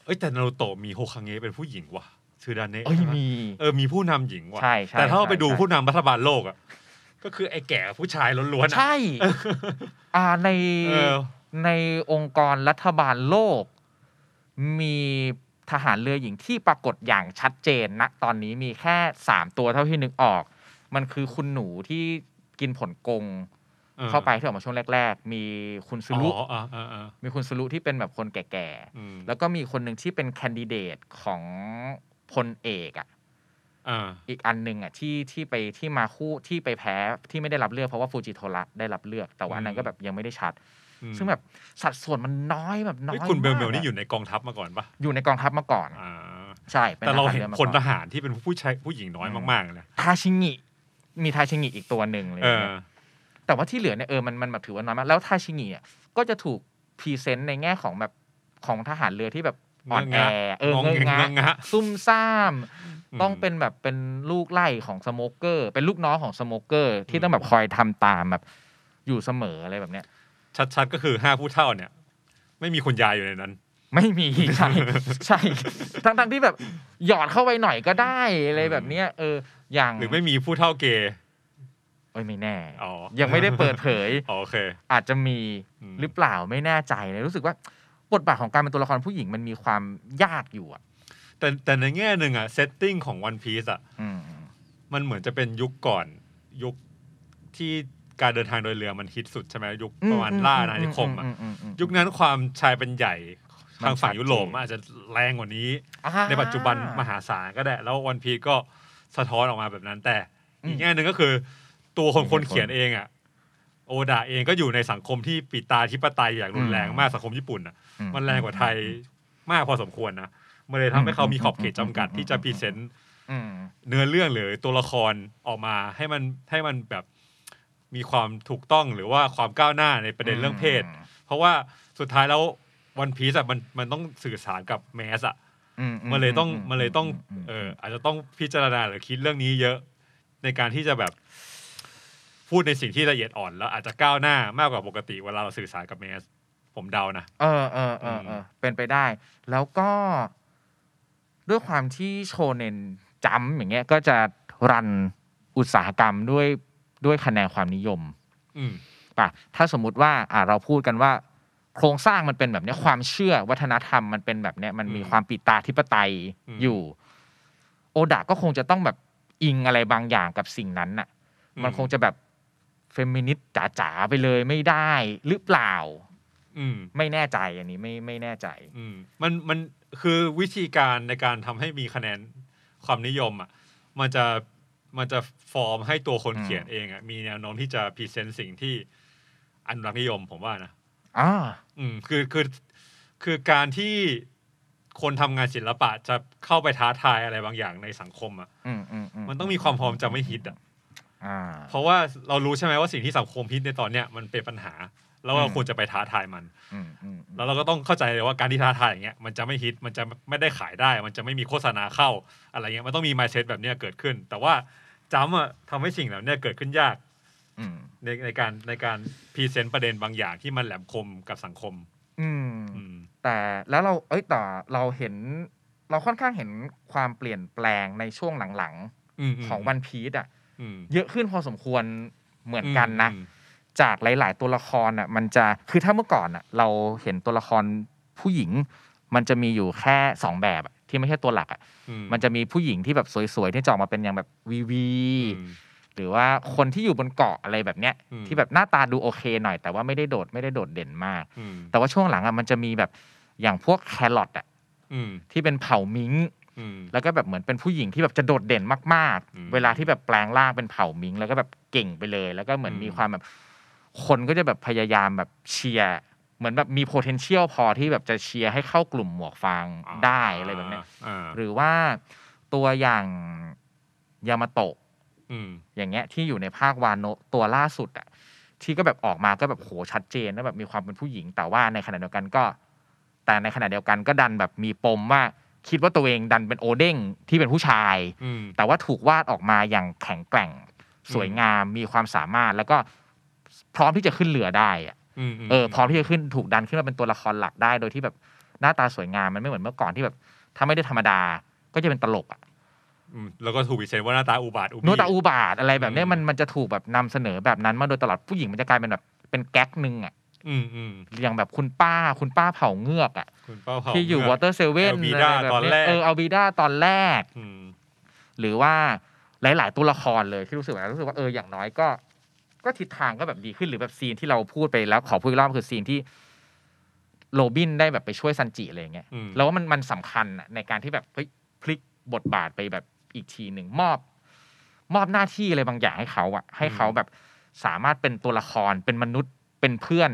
เอ้ยแต่นารูโตะมีโฮคังเงะเป็นผู้หญิงว่ะ ชื่อดานเนะเอ้ยใช่ไหมี เออมีผู้นำหญิงว่ะ ใช่ใช่แต่ถ้าเราไปใช่ดูใช่ผู้นำรัฐบาลโลกอะก็คือไอ้แก่ผู้ชายล้วนๆอะใช่อ่าในเออ ในองค์กรรัฐบาลโลก มีทหารเรือหญิงที่ปรากฏอย่างชัดเจนนะตอนนี้มีแค่สามตัวเท่าที่นึกออก มันคือคุณหนูที่กินผลกงออเข้าไปที่ออกมาช่วงแรก ๆ มีคุณซุอ๋รุออ่าอ่าอ่ามีคุณซุรุที่เป็นแบบคนแก่อืมๆ แล้วก็มีคนหนึ่งที่เป็นแคนดิเดตของ พลเอกอะอ่าอีกอันหนึ่งอะที่ที่ไปที่มาคู่ที่ไปแพ้ที่ไม่ได้รับเลือกเพราะว่าฟูจิโทระได้รับเลือก แต่ว่าอันนั้นก็แบบยังไม่ได้ชัดอืมซึ่งแบบสัดส่วนมันน้อยแบบน้อยเฮ้ยคุณเบลเบลมากนี่อะอยู่ในกองทัพมาก่อนปะอยู่ในกองทัพมาก่อนอ่าใช่ป็แต่เราทหเห็นรือมาพลก่อทหารที่เป็นผู้ชายผู้หญิงน้อยอืมมากๆเลยนะทาชิงิมีทาชิงิอีกตัวหนึ่งเลยเออแต่ว่าที่เหลือเนี่ยเออมันมันแบบถือว่าน้อยมากแล้วทาชิงิอะก็จะถูก present ในแง่ของแบบของทหารเรือที่แบบ อ่อนแอเอองงเงงงะงะซุ่มซ่ามอืมต้องเป็นแบบเป็นลูกไล่ของสโมเกอร์ เป็นลูกน้องของสโมเกอร์ ที่ต้องแบบคอยทำตามแบบอยู่เสมออะไรแบบเนี้ย ชัดๆก็คือห้าผู้เท่าเนี่ย ไม่มีคุณยายอยู่ในนั้น ไม่มีใช่ใช่ ทั้งทั้งๆที่แบบหยอดเข้าไปหน่อยก็ได้อะไรแบบเนี้ยเออ อย่างหรือไม่มีผู้เท่าเกย์เอ้ยไม่แน่อ๋อยังไม่ได้เปิดเผยอ๋อโอเค อาจจะมีอืมหรือเปล่าไม่แน่ใจเลยรู้สึกว่า บทบาทของการเป็นตัวละครผู้หญิงมันมีความยากอยู่อะแต่แต่ในแง่หนึ่งอะเซตติ้งของวันพีซอะอืมมันเหมือนจะเป็นยุคก่อนยุคที่การเดินทางโดยเรือมันฮิตสุดใช่ไหมยุคประมาณล่าอาณานิคมอะอือือืมยุคนั้นความชายเป็นใหญ่มันทางฝั่งชัดเจนยุโรปมันอาจจะแรงกว่านี้ อ่าในปัจจุบันมหาศาลก็ได้ แล้ววันพีก็สะท้อนออกมาแบบนั้น แต่อืมอีกแง่หนึ่งก็คือ ตัวคนมีคนเหตุผลเขียนเองอะโอดาเองก็อยู่ในสังคมที่ปิดตาธิปไตยอย่างรุนแรงอืมมากสังคมญี่ปุ่นอะอื มันแรงกว่าไทยมากพอสมควรนะมันเลยทำให้เขามีขอบเขตจำกัดที่จะพรีเซนต์อืมเนื้อเรื่องหรือตัวละครออกมาให้มันให้มันแบบมีความถูกต้องหรือว่าความก้าวหน้าในประเด็นเรื่องเพศ เพราะว่าสุดท้ายแล้ววันพีซอะมันมันต้องสื่อสารกับแมสอะอืมันเลยต้องมันเลยต้องมเอออาจจะต้องพิจารณาหรือคิดเรื่องนี้เยอะในการที่จะแบบพูดในสิ่งที่ละเอียดอ่อนแล้วอาจจะก้าวหน้ามากกว่าปกติเวลาเราสื่อสารกับแมส ผมเดานะ เออเออเออเออเป็นไปได้ แล้วก็ด้วยความที่โชเนนจำอย่างเงี้ยก็จะรันอุตสาหกรรมด้วยด้วยคะแนนความนิยม อืมป่ะถ้าสมมุติว่าอ่าเราพูดกันว่า โครงสร้างมันเป็นแบบเนี้ยความเชื่อวัฒนธรรมมันเป็นแบบเนี้ยมันมีอืมความปิดตาธิปไตยอืมอยู่ โอดะก็คงจะต้องแบบอิงอะไรบางอย่างกับสิ่งนั้นน่ะ มันคงจะแบบเฟมินิสต์จ๋าๆไปเลยไม่ได้หรือเปล่าอืม ไม่แน่ใจอันนี้ไม่ไม่แน่ใจ อืมมันมันคือวิธีการในการทำให้มีคะแนนความนิยมอะ มันจะมันจะฟอร์มให้ตัวคนอืมเขียนเองอะมีแนวโน้มที่จะพรีเซนต์สิ่งที่อนุรักษ์นิยมผมว่านะอ่าอืมคือคือคือการที่คนทำงานศิลปะจะเข้าไปท้าทายอะไรบางอย่างในสังคมอะอืมอืมอืมันต้องมีความพร้อมจะไม่ฮิตอะอ่า เพราะว่าเรารู้ใช่ไหมว่าสิ่งที่สังคมฮิตในตอนเนี้ยมันเป็นปัญหา แล้วเราอืมควรจะไปท้าทายมันอืมอืมแล้วเราก็ต้องเข้าใจเลยว่าการที่ท้าทายอย่างเงี้ยมันจะไม่ฮิตมันจะไม่ได้ขายได้ มันจะไม่มีโฆษณาเข้าอะไรเงี้ยมันต้องมี mindset แบบเนี้ยเกิดขึ้น แต่ว่าจำอะทำให้สิ่งเหล่าเนี้ยเกิดขึ้นยากอืมในในการในการพรีเซนต์ประเด็นบางอย่างที่มันแหลมคมกับสังคมอืมอืมแต่แล้วเราเอ้ยแต่เราเห็น เราค่อนข้างเห็นความเปลี่ยนแปลงในช่วงหลังอืมๆของวันพีซอะอืม เยอะขึ้นพอสมควรเหมือนกันนะอืมจากหลาย ๆ ตัวละครอะมันจะคือถ้าเมื่อก่อนอะเราเห็นตัวละครผู้หญิง มันจะมีอยู่แค่สองแบบอะที่ไม่ใช่ตัวหลักอะอืมันจะมีผู้หญิงที่แบบสวย ๆ ที่จะออกมาเป็นอย่างแบบวีวีอืมหรือว่าคนที่อยู่บนเกาะอะไรแบบเนี้ยอืมที่แบบหน้าตาดูโอเคหน่อย แต่ว่าไม่ได้โดดไม่ได้โดดเด่นมากอืมแต่ว่าช่วงหลังอะมันจะมีแบบอย่างพวกแครอทอะอืมที่เป็นเผ่ามิงอืม แล้วก็แบบเหมือนเป็นผู้หญิงที่แบบจะโดดเด่นมากอืมๆเวลาที่แบบแปลงร่างเป็นเผ่ามิง แล้วก็แบบเก่งไปเลย แล้วก็เหมือนอืมมีความแบบคนก็จะแบบพยายามแบบเชียร์เหมือนแบบมี potential พอที่แบบจะเชียร์ให้เข้ากลุ่มหมวกฟางได้อะไรแบบเนี้ยอ่าหรือว่าตัวอย่างยามาโตะอืมอย่างเงี้ยที่อยู่ในภาควานโนะตัวล่าสุดอะที่ก็แบบออกมาก็แบบโหชัดเจนว่าแบบมีความเป็นผู้หญิง แต่ว่าในขณะเดียวกันก็ แต่ในขณะเดียวกันก็ดันแบบมีปมว่า คิดว่าตัวเองดันเป็นโอเด้งที่เป็นผู้ชายอืมแต่ว่าถูกวาดออกมาอย่างแข็งแกร่ง สวยงามมีความสามารถแล้วก็พร้อมที่จะขึ้นเรือได้อะอืมเออพร้อมที่จะขึ้นถูกดันขึ้นมาเป็นตัวละครหลักได้โดยที่แบบหน้าตาสวยงามมันไม่เหมือนเมื่อก่อนที่แบบถ้าไม่ได้ธรรมดาก็จะเป็นตลกอะอืมแล้วก็ถูกวิเศษว่าหน้าตาอุบาทอุบีโนตาอุบาทว์อะไรแบบเนี้ยอืมมันมันจะถูกแบบนำเสนอแบบนั้นมาโดยตลอดผู้หญิงมันจะกลายเป็นแบบเป็นแก๊กหนึ่งอะ อืมอืมอย่างแบบคุณป้าคุณป้าเผ่าเงือกอะคุณป้าเผ่าที่อยู่วอเตอร์เซเว่น Alvida ตอนแรกเออ Alvida ตอนแรกอืมหรือว่าหลาย ๆ ตัวละครเลยที่รู้สึกว่ารู้สึกว่าเอออย่างน้อยก็ ก็ทิศทางก็แบบดีขึ้นหรือแบบ scene ที่เราพูดไปแล้วขอพูดอีกรอบคือ scene ที่โรบินได้แบบไปช่วยซันจิอะไรอย่างเงี้ยอืมแล้วว่ามันมันสำคัญอะในการที่แบบเฮ้ยพลิกบทบาทไปแบบอีกทีหนึ่งมอบ มอบหน้าที่อะไรบางอย่างให้เขาอะให้เขาแบบสามารถเป็นตัวละครเป็นมนุษย์ เป็นเพื่อน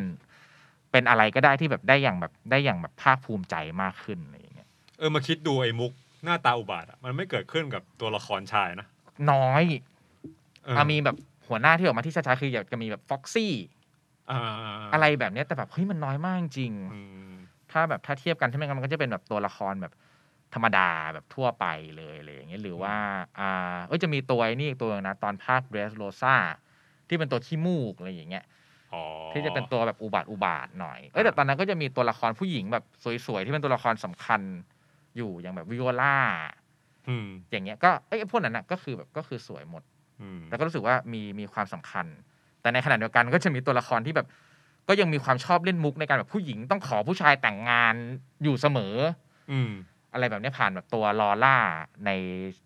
เป็นอะไรก็ได้ที่แบบได้อย่างแบบได้อย่างแบบภาคภูมิใจมากขึ้นอะไรอย่างเงี้ยเออมาคิดดูไอ้มุกหน้าตาอุบาทอะมันไม่เกิดขึ้นกับตัวละครชายนะน้อยเอออะมีแบบหัวหน้าที่ออกมาที่ชัดๆคืออยากจะมีแบบฟ็อกซี่อ่าอะไรแบบเนี้ยแต่แบบเฮ้ยมันน้อยมากจริง อืมถ้าแบบถ้าเทียบกันถ้าไม่งั้นมันก็จะเป็นแบบตัวละครแบบธรรมดาแบบทั่วไปเลยอะไรอย่างเงี้ยหรือว่าอ่าเอ้ยจะมีตัวไอ้นี่อีกตัวหนึงนะตอนภาคเบรสโรซาที่เป็นตัวขี้มูกอะไรอย่างเงี้ยอ๋อ ที่จะเป็นตัวแบบอุบาทอุบาทหน่อยเอ้ยแต่ตอนนั้นก็จะมีตัวละครผู้หญิงแบบสวยๆ ที่เป็นตัวละครสำคัญอยู่อย่างแบบวิโอลาอืมอย่างเงี้ยก็เอ้ยพวกนั้นนะก็คือแบบก็คือสวยหมดอืมแล้วก็รู้สึกว่ามีมีความสำคัญ แต่ในขณะเดียวกันก็จะมีตัวละครที่แบบ ก็ยังมีความชอบเล่นมุกในการแบบผู้หญิงต้องขอผู้ชายแต่งงานอยู่เสมอ อืมอะไรแบบเนี้ยผ่านแบบตัวโลล่าใน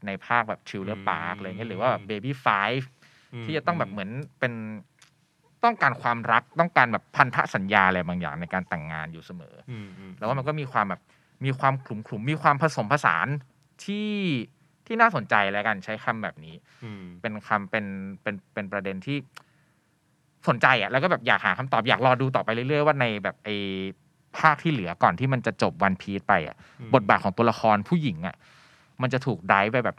ในภาคแบบ Thriller Bark อะไรเงี้ยหรือว่าแบบ Baby Five ที่จะต้องแบบเหมือนเป็น ต้องการความรักต้องการแบบพันธสัญญาอะไรบางอย่างในการแต่งงานอยู่เสมออืมอืมแล้วว่ามันก็มีความแบบมีความขลุ่มขลุ่มมีความผสมผสานที่ที่น่าสนใจแล้วกันใช้คำแบบนี้อืมเป็นคำเป็นเป็นเป็นประเด็นที่สนใจอะแล้วก็แบบอยากหาคำตอบอยากรอดูต่อไปเรื่อยๆว่าในแบบไอภาคที่เหลือก่อนที่มันจะจบวันพีซไปอะอืมบทบาทของตัวละครผู้หญิงอะ มันจะถูกไดฟ์ไปแบบ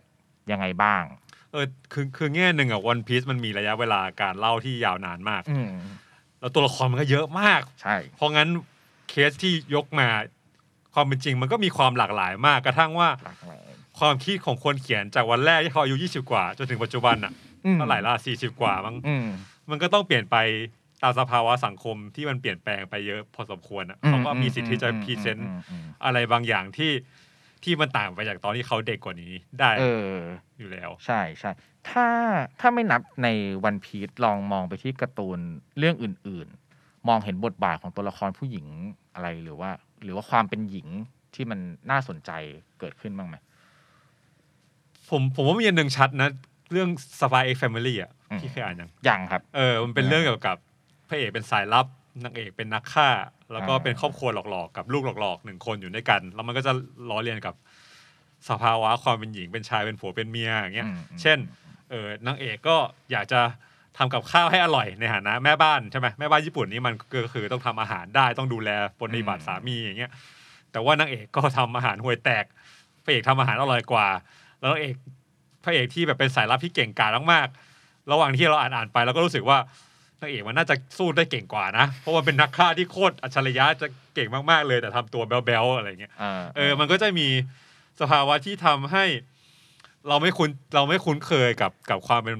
ยังไงบ้าง เออคือคือแง่หนึ่งอะวันพีซมันมีระยะเวลาการเล่าที่ยาวนานมาก อืมแล้วตัวละครมันก็เยอะมาก ใช่ เพราะงั้นเคสที่ยกมา ความเป็นจริงมันก็มีความหลากหลายมากกระทั่งว่า หลากหลายความคิดของคนเขียนจากวันแรกที่เขาอายุ20 กว่า จนถึงปัจจุบันอะอืมเท่าไหร่ละ40กว่ามั้งอืม มันก็ต้องเปลี่ยนไปตามสภาวะสังคมที่มันเปลี่ยนแปลงไปเยอะพอสมควรอะเขาก็มีสิทธิ์ที่จะพรีเซนต์ อืมอืมอะไรบางอย่างที่ ที่มันต่างไปจากตอนที่เขาเด็กกว่านี้ได้เออ อยู่แล้ว ใช่ใช่ถ้าถ้าไม่นับในวันพีซลองมองไปที่การ์ตูนเรื่องอื่น ๆ มองเห็นบทบาทของตัวละครผู้หญิงอะไรหรือว่า หรือว่าความเป็นหญิงที่มันน่าสนใจเกิดขึ้นบ้างไหมผมผมว่ามีอันหนึ่งชัดนะ เรื่อง Spy X Family อะอืมที่เคยอ่านยังยังครับ เออมันเป็นเรื่องเกี่ยวกับพระเอกเป็นสายลับนางเอกเป็นนักฆ่า แล้วก็อ่าเป็นครอบครัวหลอกๆ กับลูกหลอกๆหนึ่งคนอยู่ด้วยกัน แล้วมันก็จะล้อเลียนกับสภาวะความเป็นหญิงเป็นชายเป็นผัวเป็นเมียอย่างเงี้ยอืมเช่น เออนางเอกก็อยากจะทำกับข้าวให้อร่อยในฐานะแม่บ้านใช่ไหมแม่บ้านญี่ปุ่นนี่มันก็คือต้องทำอาหารได้ต้องดูแลปฏิบัติสามีอย่างเงี้ย แต่ว่านางเอกก็ทำอาหารห่วยแตกพระเอกทำอาหารอร่อยกว่า แล้วนางเอกพระเอกที่แบบเป็นสายลับที่เก่งกาจมากๆระหว่างที่เราอ่านอ่านๆไปเราก็รู้สึกว่า นางเอกมันน่าจะสู้ได้เก่งกว่านะ เพราะว่าเป็นนักฆ่าที่โคตรอัจฉริยะจะเก่งมากๆเลย แต่ทำตัวแบ๊วๆอะไรเงี้ยเออเออ มันก็จะมีสภาวะที่ทำให้ เราไม่คุ้นเราไม่คุ้นเคยกับกับความเป็น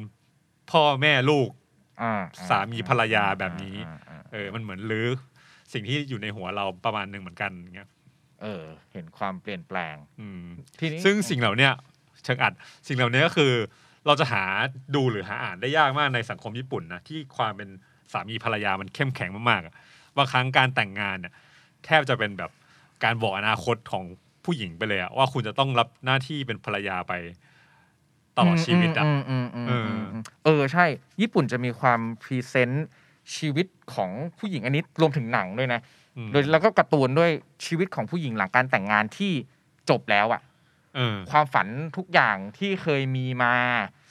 พ่อแม่ลูกอ่าสามีภรรยาแบบนี้อ่าอ่าเออ มันเหมือนลื้อสิ่งที่อยู่ในหัวเราประมาณหนึ่งเหมือนกันอย่างเงี้ยเออ เห็นความเปลี่ยนแปลง อืมทีนี้ซึ่งสิ่งเหล่าเนี้ยเชิงอัดสิ่งเหล่านี้ก็คือ เราจะหาดูหรือหาอ่านได้ยากมากในสังคมญี่ปุ่นนะที่ความเป็นสามีภรรยามันเข้มแข็งมากๆอะบางครั้งการแต่งงานเนี่ยแทบจะเป็นแบบการบอกอนาคตของผู้หญิงไปเลยอะว่าคุณจะต้องรับหน้าที่เป็นภรรยาไปตลอดชีวิตอะมอืมอืมเออือมอืมเออใช่ ญี่ปุ่นจะมีความ present ชีวิตของผู้หญิงอันนี้รวมถึงหนังด้วยนะอืมโดยแล้วก็การ์ตูนด้วยชีวิตของผู้หญิงหลังการแต่งงานที่จบแล้วอะเออความฝันทุกอย่างที่เคยมีมา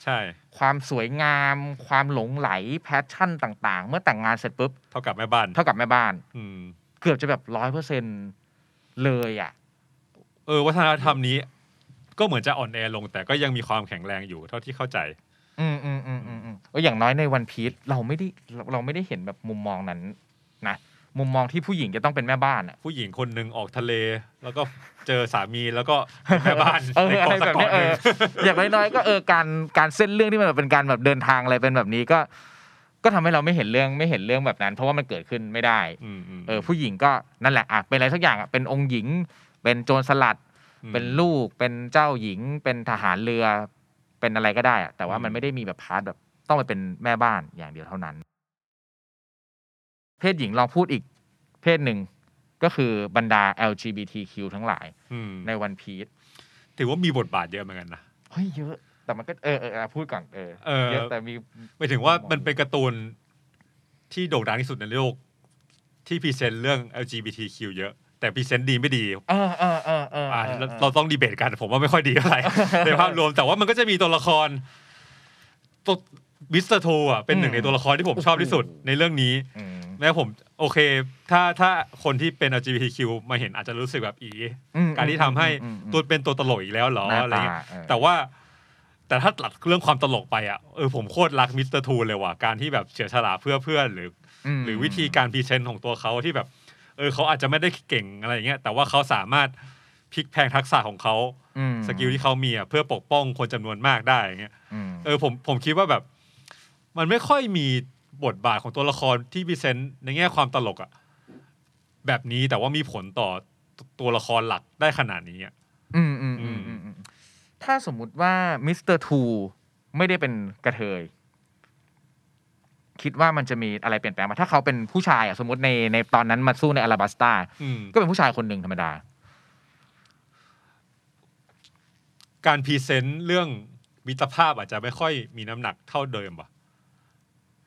ใช่ ความสวยงาม ความหลงใหล passion ต่าง ๆ เมื่อแต่งงานเสร็จปุ๊บเท่ากับแม่บ้าน เท่ากับแม่บ้าน อืม เกือบจะแบบร้อยเปอร์เซ็นต์เลยอะเออ วัฒนธรรมนี้ ก็เหมือนจะอ่อนแอลง แต่ก็ยังมีความแข็งแรงอยู่เท่าที่เข้าใจ อืมอืมอืมอืมอืมเอออย่างน้อยในวันพีซเราไม่ได้เราเราไม่ได้เห็นแบบมุมมองนั้นนะ มุมมองที่ผู้หญิงจะต้องเป็นแม่บ้านอะผู้หญิงคนหนึ่งออกทะเล แล้วก็เจอสามีแล้วก็เป็นแม่บ้านเออในอะไรเกาะสัแบกบเนี้เกาะยหเอนึ่ง ออย่างน้อยๆก็เออการการเส้นเรื่องที่มันแบบเป็นการแบบเดินทางอะไรเป็นแบบนี้ก็ ก็ทำให้เราไม่เห็นเรื่องไม่เห็นเรื่องแบบนั้น เพราะว่ามันเกิดขึ้นไม่ได้อืมอืมเออผู้หญิงก็นั่นแหละอะเป็นอะไรสักอย่างอะเป็นองค์หญิง เป็นโจรสลัดอืมเป็นลูกเป็นเจ้าหญิง เป็นทหารเรือเป็นอะไรก็ได้อะแต่ว่าอืมมันไม่ได้มีแบบ part แบบต้องไปเป็นแม่บ้านอย่างเดียวเท่านั้น เพศหญิงลองพูดอีกเพศหนึ่งก็คือบรรดา LGBTQ ทั้งหลายอืมใน One Piece ถือว่ามีบทบาทเยอะเหมือนกันนะเฮ้ยเยอะ แต่มันก็เออเออเออพูดก่อนเออเออเยอะแต่มีหมายถึงว่ามันเป็นการ์ตูนที่โด่งดังที่สุดในโลก ที่ present เรื่อง LGBTQ เยอะ แต่ present ดีไม่ดีเออเออเออเอออ่าเออเราเราต้องดีเบตกัน ผมว่าไม่ค่อยดีเท่าไหร่ในภาพรวมแต่ว่ามันก็จะมีตัวละครตัว Mister Two อะเป็นหนึ่งในตัวละครที่ผมชอบที่สุดในเรื่องนี้ อืมแม้ผมโอเค ถ้าถ้าคนที่เป็น LGBTQ มาเห็นอาจจะรู้สึกแบบอีอืมการที่ทำให้อืมอืมตัวเป็นตัวตลกอีกแล้วเหรอหน้าอะไรเงี้ยตาเออแต่ว่า แต่ถ้าตัดเรื่องความตลกไปอะเออผมโคตรรัก Mister Two เลยว่ะการที่แบบเสียสละเพื่อเพื่อนหรือมหรือวิธีการ present ของตัวเขาที่แบบ เออเขาอาจจะไม่ได้เก่งอะไรอย่างเงี้ยแต่ว่าเขาสามารถพลิกแพลงทักษะของเขาอืม skill ที่เขามีอะเพื่อปกป้องคนจำนวนมากได้อย่างเงี้ยมเออผมผมคิดว่าแบบ มันไม่ค่อยมี บทบาทของตัวละครที่ present ในแง่ความตลกอะแบบนี้แต่ว่ามีผลต่อตัวละครหลักได้ขนาดนี้อะอืมอืมอืมอืมอืมถ้าสมมุติว่า Mister Twoไม่ได้เป็นกระเทย คิดว่ามันจะมีอะไรเปลี่ยนแปลงไหมาถ้าเขาเป็นผู้ชายอะสมมติในในตอนนั้นมาสู้ในอลาบัสตาอืม ก็เป็นผู้ชายคนหนึ่งธรรมดา การ present เรื่องมิตรภาพอาจจะไม่ค่อยมีน้ำหนักเท่าเดิมป่ะ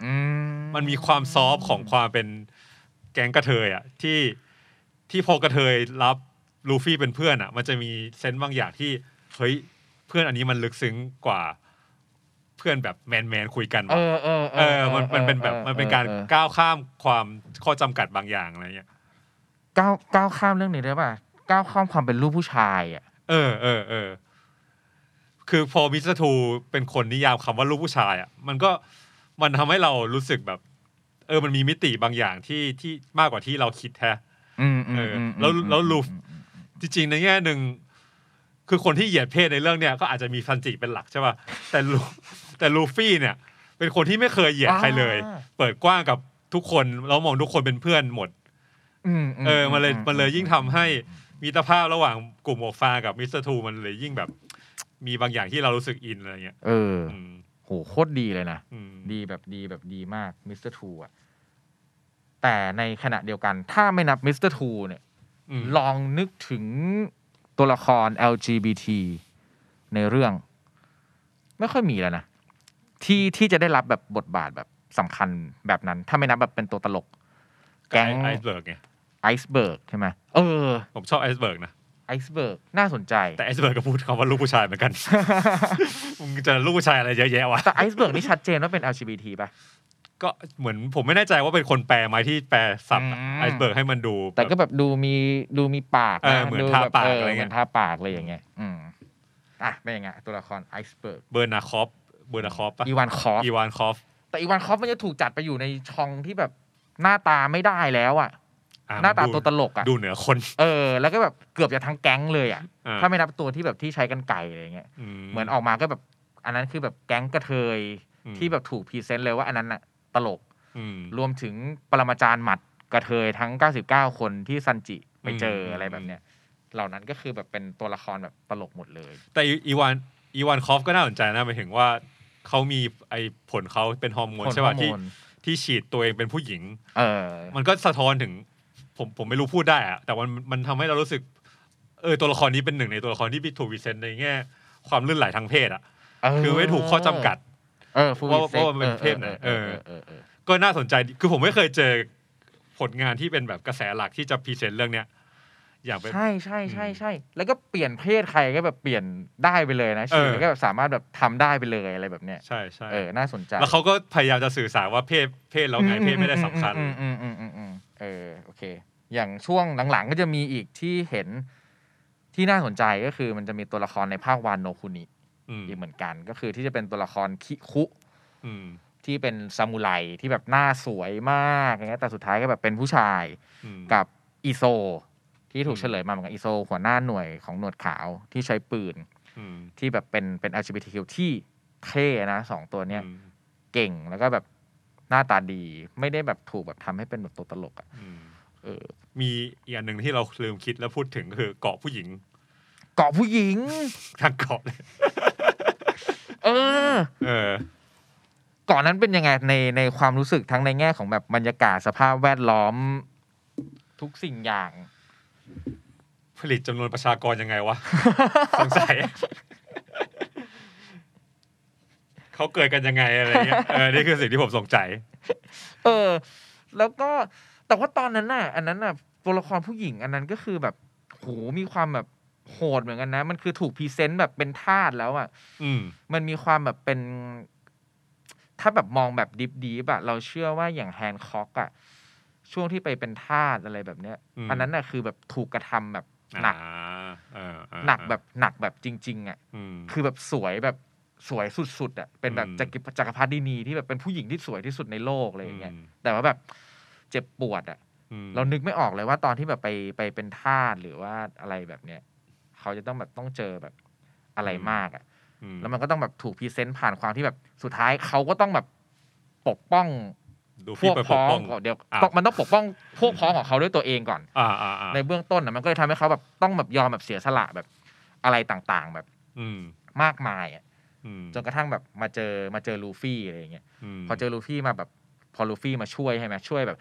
อืมั นมีความ soft ของความเป็นแก๊งกระเทยอะที่ที่พอกระเทยรับลูฟี่เป็นเพื่อนอะ มันจะมีsense บางอย่างที่เฮ้ยเพื่อนอันนี้มันลึกซึ้งกว่าเพื่อนแบบแมนแมนๆคุยกันเอว่ะอเออเออมันมันเป็นแบบมันเป็นการออออก้าวข้ามความข้อจำกัดบางอย่างอะไรเงี้ยก้าวก้าวข้ามเรื่องนี้ได้ป่ะก้าวข้ามความเป็นลูกผู้ชายอะเออเออเออคือพอ Mister Two เป็นคนนิยามคำว่าลูกผู้ชายอะมันก็ มันทำให้เรารู้สึกแบบ เออมันมีมิติบางอย่างที่ที่มากกว่าที่เราคิดแท้อืมอืมเออมแล้วอืมแล้วลูอืมจริง ๆ ในแง่หนึ่งคือคนที่เหยียดเพศในเรื่องเนี้ยก็อาจจะมีซันจิเป็นหลักใช่ป่ะแต่ลูแต่ลูฟี่เนี่ย เป็นคนที่ไม่เคยเหยียดใครเลยอ่าเปิดกว้างกับทุกคนแล้วมองทุกคนเป็นเพื่อนหมดอืมเออมันเลยมันเลยยิ่งทำให้มิตรภาพระหว่างกลุ่มหมวกฟางกับ Mister Two มันเลยยิ่งแบบ มีบางอย่างที่เรารู้สึกอินอะไรเงี้ยเอออืมโหโคตรดีเลยนะอืมดีแบบดีแบบดีมาก Mister Twoอะแต่ในขณะเดียวกัน ถ้าไม่นับ Mister Two เนี่ยอืมลองนึกถึงตัวละคร LGBT ในเรื่อง ไม่ค่อยมีแล้วนะ ที่ที่จะได้รับแบบบทบาทแบบสำคัญแบบนั้น ถ้าไม่นับแบบเป็นตัวตลก แก๊งไอซ์เบิร์กไงไอซ์เบิร์กใช่ไหมเออ ผมชอบไอซ์เบิร์กนะไอซ์เบิร์กน่าสนใจ แต่ไอซ์เบิร์กก็พูดคำว่าลูกผู้ชายเหมือนกันมึงจะลูกผู้ชายอะไรเยอะแยะวะแต่ไอซ์เบิร์กนี่ชัดเจนว่าเป็น LGBT ป่ะก็เหมือนผมไม่แน่ใจว่าเป็นคนแปลไหมที่แปล sub อืมไอซ์เบิร์กให้มันดู แต่ก็บบแบบดูมีดูมีปากเออนะเหมือนดูทาแบบปากเอออะไรเงี้ยเหมือนทาปากเลยอย่างเงี้ยอืมอะเป็นยังไงตัวละครไอซ์เบิร์กเบอร์นาคอฟเบอร์นาคอฟปะอีวานคอฟอีวานคอฟแต่อีวานคอฟมันจะถูกจัดไปอยู่ในช่องที่แบบหน้าตาไม่ได้แล้วอะอะ หน้าตาดูตัวตลกอะดูเหนือคน เออ แล้วก็แบบเกือบจะทั้งแก๊งเลยอะอะ ถ้าไม่นับตัวที่แบบที่ใช้กรรไกรอะไรเงี้ยเหมือนออกมาก็แบบอันนั้นคือแบบแก๊งกระเทยอืมที่แบบถูก present เลยว่าอันนั้นอะตลกอืมรวมถึงปรมาจารย์หมัดกระเทยทั้ง 99 คนที่ซันจิไปเจออืมอะไรแบบเนี้ยเหล่านั้นก็คือแบบเป็นตัวละครแบบตลกหมดเลย แต่อีอีวานอีวานคอฟก็น่าสนใจนะหมายถึงว่าเขามีไอผลเขาเป็นฮอร์โมนผลใช่ป่ะฮอร์โมที่ที่ฉีดตัวเองเป็นผู้หญิง เออ มันก็สะท้อนถึง ผมผมไม่รู้พูดได้อะแต่มันมันทำให้เรารู้สึก เออตัวละครนี้เป็นหนึ่งในตัวละครที่ถูกวิเซนในแง่ความลื่นไหลทางเพศอะคือไม่ถูกข้อจำกัด เออฟูว่าวิเซ็กว่ามันเป็นเพศไหนเออเออ เออเออก็น่าสนใจดีคือผมไม่เคยเจอผลงานที่เป็นแบบกระแสหลักที่จะพรีเซนต์เรื่องเนี้ย อย่างเป็น ใช่ใช่ใช่อืมใช่แล้วก็เปลี่ยนเพศใครก็แบบเปลี่ยนได้ไปเลยนะเอชีอวิตก็แบบสามารถแบบทำได้ไปเลยอะไรแบบเนี้ยใช่ใช่เออน่าสนใจ แล้วเขาก็พยายามจะสื่อสารว่าเพศเพศเราไงเพศไม่ได้สำคัญ อืมอืมอืมอืมอืมเออโอเค อย่างช่วงหลังๆ ก็จะมีอีกที่เห็นที่น่าสนใจก็คือมันจะมีตัวละครในภาควานโนคุนิอืมอีกเหมือนกัน ก็คือที่จะเป็นตัวละครคิคุอืมที่เป็นซามูไรที่แบบหน้าสวยมากอย่างเงี้ยแต่สุดท้ายก็แบบเป็นผู้ชายอืมกับอีโซ ที่ถูกอืมเฉลยมาเหมือนกันอีโซ หัวหน้าหน่วยของหนวดขาวที่ใช้ปืนอืมที่แบบเป็นเป็น LGBTQ ที่เท่นะสองตัวเนี้ยอืมเก่งแล้วก็แบบหน้าตาดี ไม่ได้แบบถูกแบบทำให้เป็นแบบตัวตลกอะอื มเออมีอีกอันหนึ่งที่เราลืมคิดแล้วพูดถึงก็คือเกาะผู้หญิง เกาะผู้หญิงทางเกาะเลยเออ เออเกาะนั้นเป็นยังไงในในความรู้สึกทั้งในแง่ของแบบบรรยากาศสภาพแวดล้อมทุกสิ่งอย่าง ผลิตจำนวนประชากรยังไงวะ สงสัยเขาเกิดกันยังไงอะไรเงี้ยเออนี่คือสิ่งที่ผมสงสัย เออ แล้วก็ แต่ว่าตอนนั้นน่ะ อันนั้นน่ะตัวละครผู้หญิงอันนั้นก็คือแบบโหมีความแบบโหดเหมือนกันนะ มันคือถูก present แบบเป็นทาสแล้วอะอืม มันมีความแบบเป็น ถ้าแบบมองแบบ deep ดีอะเราเชื่อว่าอย่างแฮนค็อกอะช่วงที่ไปเป็นทาสอะไรแบบเนี้ย อืม อันนั้นน่ะคือแบบถูกกระทำแบบหนัก อ่าเออเออหนักแบบหนักแบบจริง ๆอะอืม คือแบบสวยแบบสวยสุดๆอะเป็นแบบอืม จักรจักรพรรดินีที่แบบเป็นผู้หญิงที่สวยที่สุดในโลกอะไรอย่างเงี้ยอืมแต่ว่าแบบ เจ็บปวดอะอืมเรานึกไม่ออกเลยว่าตอนที่แบบไปไปเป็นทาสหรือว่าอะไรแบบเนี้ยเขาจะต้องแบบต้องเจอแบบอะไรมากอะอืมแล้วมันก็ต้องแบบถูกพรีเซนต์ผ่านความที่แบบสุดท้ายเขาก็ต้องแบบปกป้องดูพพี่วกไปปพ้กองป้องก่อนเดี๋ยวอะต้องมันต้องปกป้องพวกพ้องของเขาด้วยตัวเองก่อนอ่าอ่าอ่าในเบื้องต้นนะมันก็เลยทำให้เขาแบบต้องแบบยอมแบบเสียสละแบบอะไรต่างๆ แบบ อืมมากมายอะอืมจนกระทั่งแบบมาเจอมาเจอลูฟี่อะไรอย่างเงี้ยมพอเจอลูฟี่มาแบบพอลูฟี่มาช่วยใช่ไหมช่วยแบบ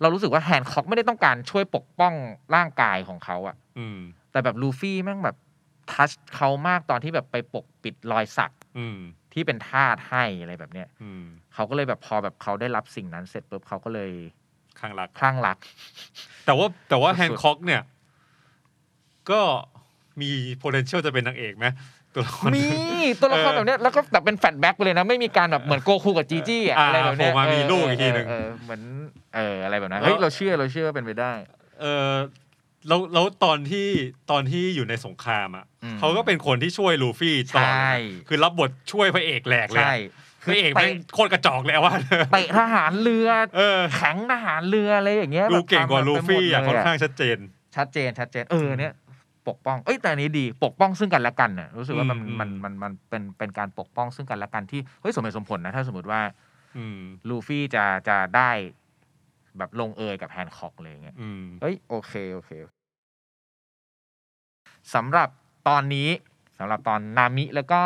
เรารู้สึกว่าแฮนค็อกไม่ได้ต้องการช่วยปกป้องร่างกายของเขาอะอืม แต่แบบลูฟี่แม่งแบบทัชเขามากตอนที่แบบไปปกปิดรอยสักอืม ที่เป็นทาสให้อะไรแบบเนี้ยอืมเขาก็เลยแบบพอแบบเขาได้รับสิ่งนั้นเสร็จปุ๊บเขาก็เลยข้างรัก คลั่งรัก แต่ว่าแต่ว่าสุดๆ แฮนค็อกเนี่ย ก็มี potential จะเป็นนางเอกไหม ตัวละครมีตัวละครเออแบบเนี้ยแล้วก็แบบเป็น flashback ไปเลยนะ ไม่มีการแบบเหมือนโกคูกับจีจี้อะอ่าอะไรแบบเนี้ยโผล่มามีเออลูกอีกทีหนึ่งเออเออเหมือนเอออะไรแบบนั้นแล้วเฮ้ยเราเชื่อเราเชื่อว่าเป็นไปได้ เออแล้วแล้วตอนที่ตอนที่อยู่ในสงครามอะอืมเขาก็เป็นคนที่ช่วยลูฟี่ตลอดเลยใช่นะคือรับบทช่วยพระเอกแหลกเลยใช่พระเอกแม่งโคตรกระจอกเลยอะว่าเตะทหารเรือเออแข็งทหารเรืออะไรอย่างเงี้ยดูแบบเก่งกว่าทำแบบลูไปหมดฟี่อะเลยค่อนข้างชัดเจน ชัดเจนชัดเจนเออเนี่ย ปกป้อง เอ้ยแต่อันนี้ดีปกป้องซึ่งกันและกันน่ะรู้สึกว่ามันอืม มันมันมันเป็นเป็นการปกป้องซึ่งกันและกันที่เฮ้ยสมเหตุสมผลนะถ้าสมมติว่าอืม ลูฟี่จะจะได้แบบลงเอยกับแฮนค็อกอะไรอย่างเงี้ย อืม เอ้ยโอเคโอเคสำหรับตอนนี้สำหรับตอนนามิแล้วก็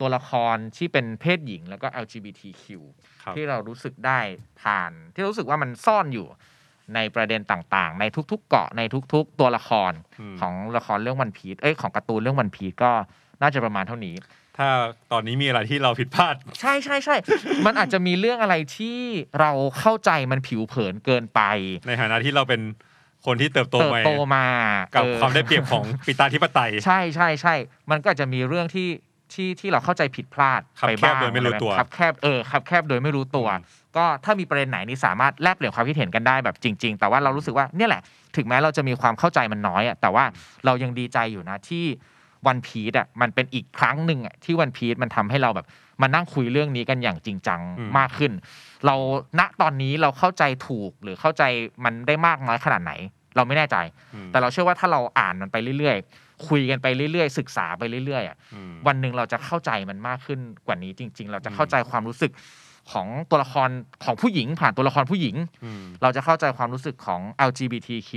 ตัวละครที่เป็นเพศหญิงแล้วก็ LGBTQ ครับ ที่เรารู้สึกได้ผ่าน ที่รู้สึกว่ามันซ่อนอยู่ ในประเด็นต่างๆ ในทุกๆ เกาะในทุก ๆ ตัวละครมของละครเรื่องวันพีชเอ้ยของการ์ตูนเรื่องวันพีชก็น่าจะประมาณเท่านี้ ถ้าตอนนี้มีอะไรที่เราผิดพลาด ใช่ใช่ใช่มันอาจจะมีเรื่องอะไรที่เราเข้าใจมันผิวเผินเกินไป ในฐานะที่เราเป็นคนที่เติบโตเติบมาโตมา กับเออความได้เปรียบของปิตาธิปไตย ใช่ใช่ใช่ มันก็อาจจะมีเรื่องที่ ที่ที่เราเข้าใจผิดพลาดคับไปแคบบ้างโดยไม่รู้ตัวคับแคบเออคับแคบโดยไม่รู้ตัวอืมก็ถ้ามีประเด็นไหนนี่สามารถแลกเปลี่ยนความคิดเห็นกันได้แบบจริง ๆ แต่ว่าเรารู้สึกว่าเนี่ยแหละ ถึงแม้เราจะมีความเข้าใจมันน้อยอะแต่ว่าเรายังดีใจอยู่นะที่วันพีชอะมันเป็นอีกครั้งหนึ่งอะที่วันพีชมันทำให้เราแบบมานั่งคุยเรื่องนี้กันอย่างจริงจังอืมมากขึ้น เราณตอนนี้เราเข้าใจถูกหรือเข้าใจมันได้มากน้อยขนาดไหน เราไม่แน่ใจอืมแต่เราเชื่อว่าถ้าเราอ่านมันไปเรื่อยๆ คุยกันไปเรื่อยๆ ศึกษาไปเรื่อยๆอะอืมวันหนึ่งเราจะเข้าใจมันมากขึ้นกว่านี้จริง ๆ เราจะอืมเข้าใจความรู้สึกของตัวละครของผู้หญิง ผ่านตัวละครผู้หญิงอืมเราจะเข้าใจความรู้สึกของ LGBTQ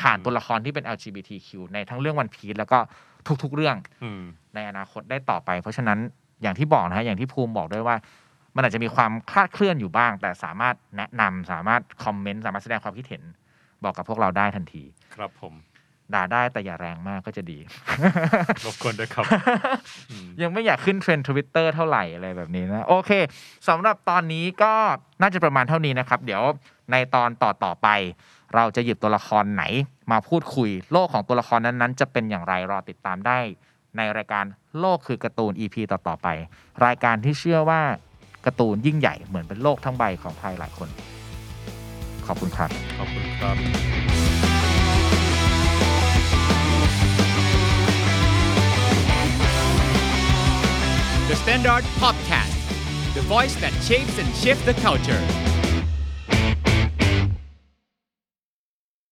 ผ่านอืมตัวละครที่เป็น LGBTQ ในทั้งเรื่องวันพี e แล้วก็ทุกๆเรื่องอืมในอนาคตได้ต่อไป เพราะฉะนั้นอย่างที่บอกนะฮะอย่างที่ภูมิบอกด้วยว่า มันอาจจะมีความคลาดเคลื่อนอยู่บ้าง แต่สามารถแนะนำสามารถคอมเมนต์สามารถแสดงความคิดเห็น บอกกับพวกเราได้ทันที ครับผม ด่าได้แต่อย่าแรงมากก็จะดีรบกวนด้วยครับอืมยังไม่อยากขึ้นเทรนด์ทวิตเตอร์เท่าไหร่อะไรแบบนี้นะ โอเคสำหรับตอนนี้ก็น่าจะประมาณเท่านี้นะครับ เดี๋ยวในตอนต่อต่อๆไป เราจะหยิบตัวละครไหน มาพูดคุย โลกของตัวละครนั้นๆ จะเป็นอย่างไรรอติดตามได้ ในรายการโลกคือการ์ตูน EP ต่อๆไป รายการที่เชื่อว่าการ์ตูนยิ่งใหญ่เหมือนเป็นโลกทั้งใบของใครหลายคน ขอบคุณครับ ขอบคุณครับ The Standard Podcast, the voice that shapes and shifts the culture.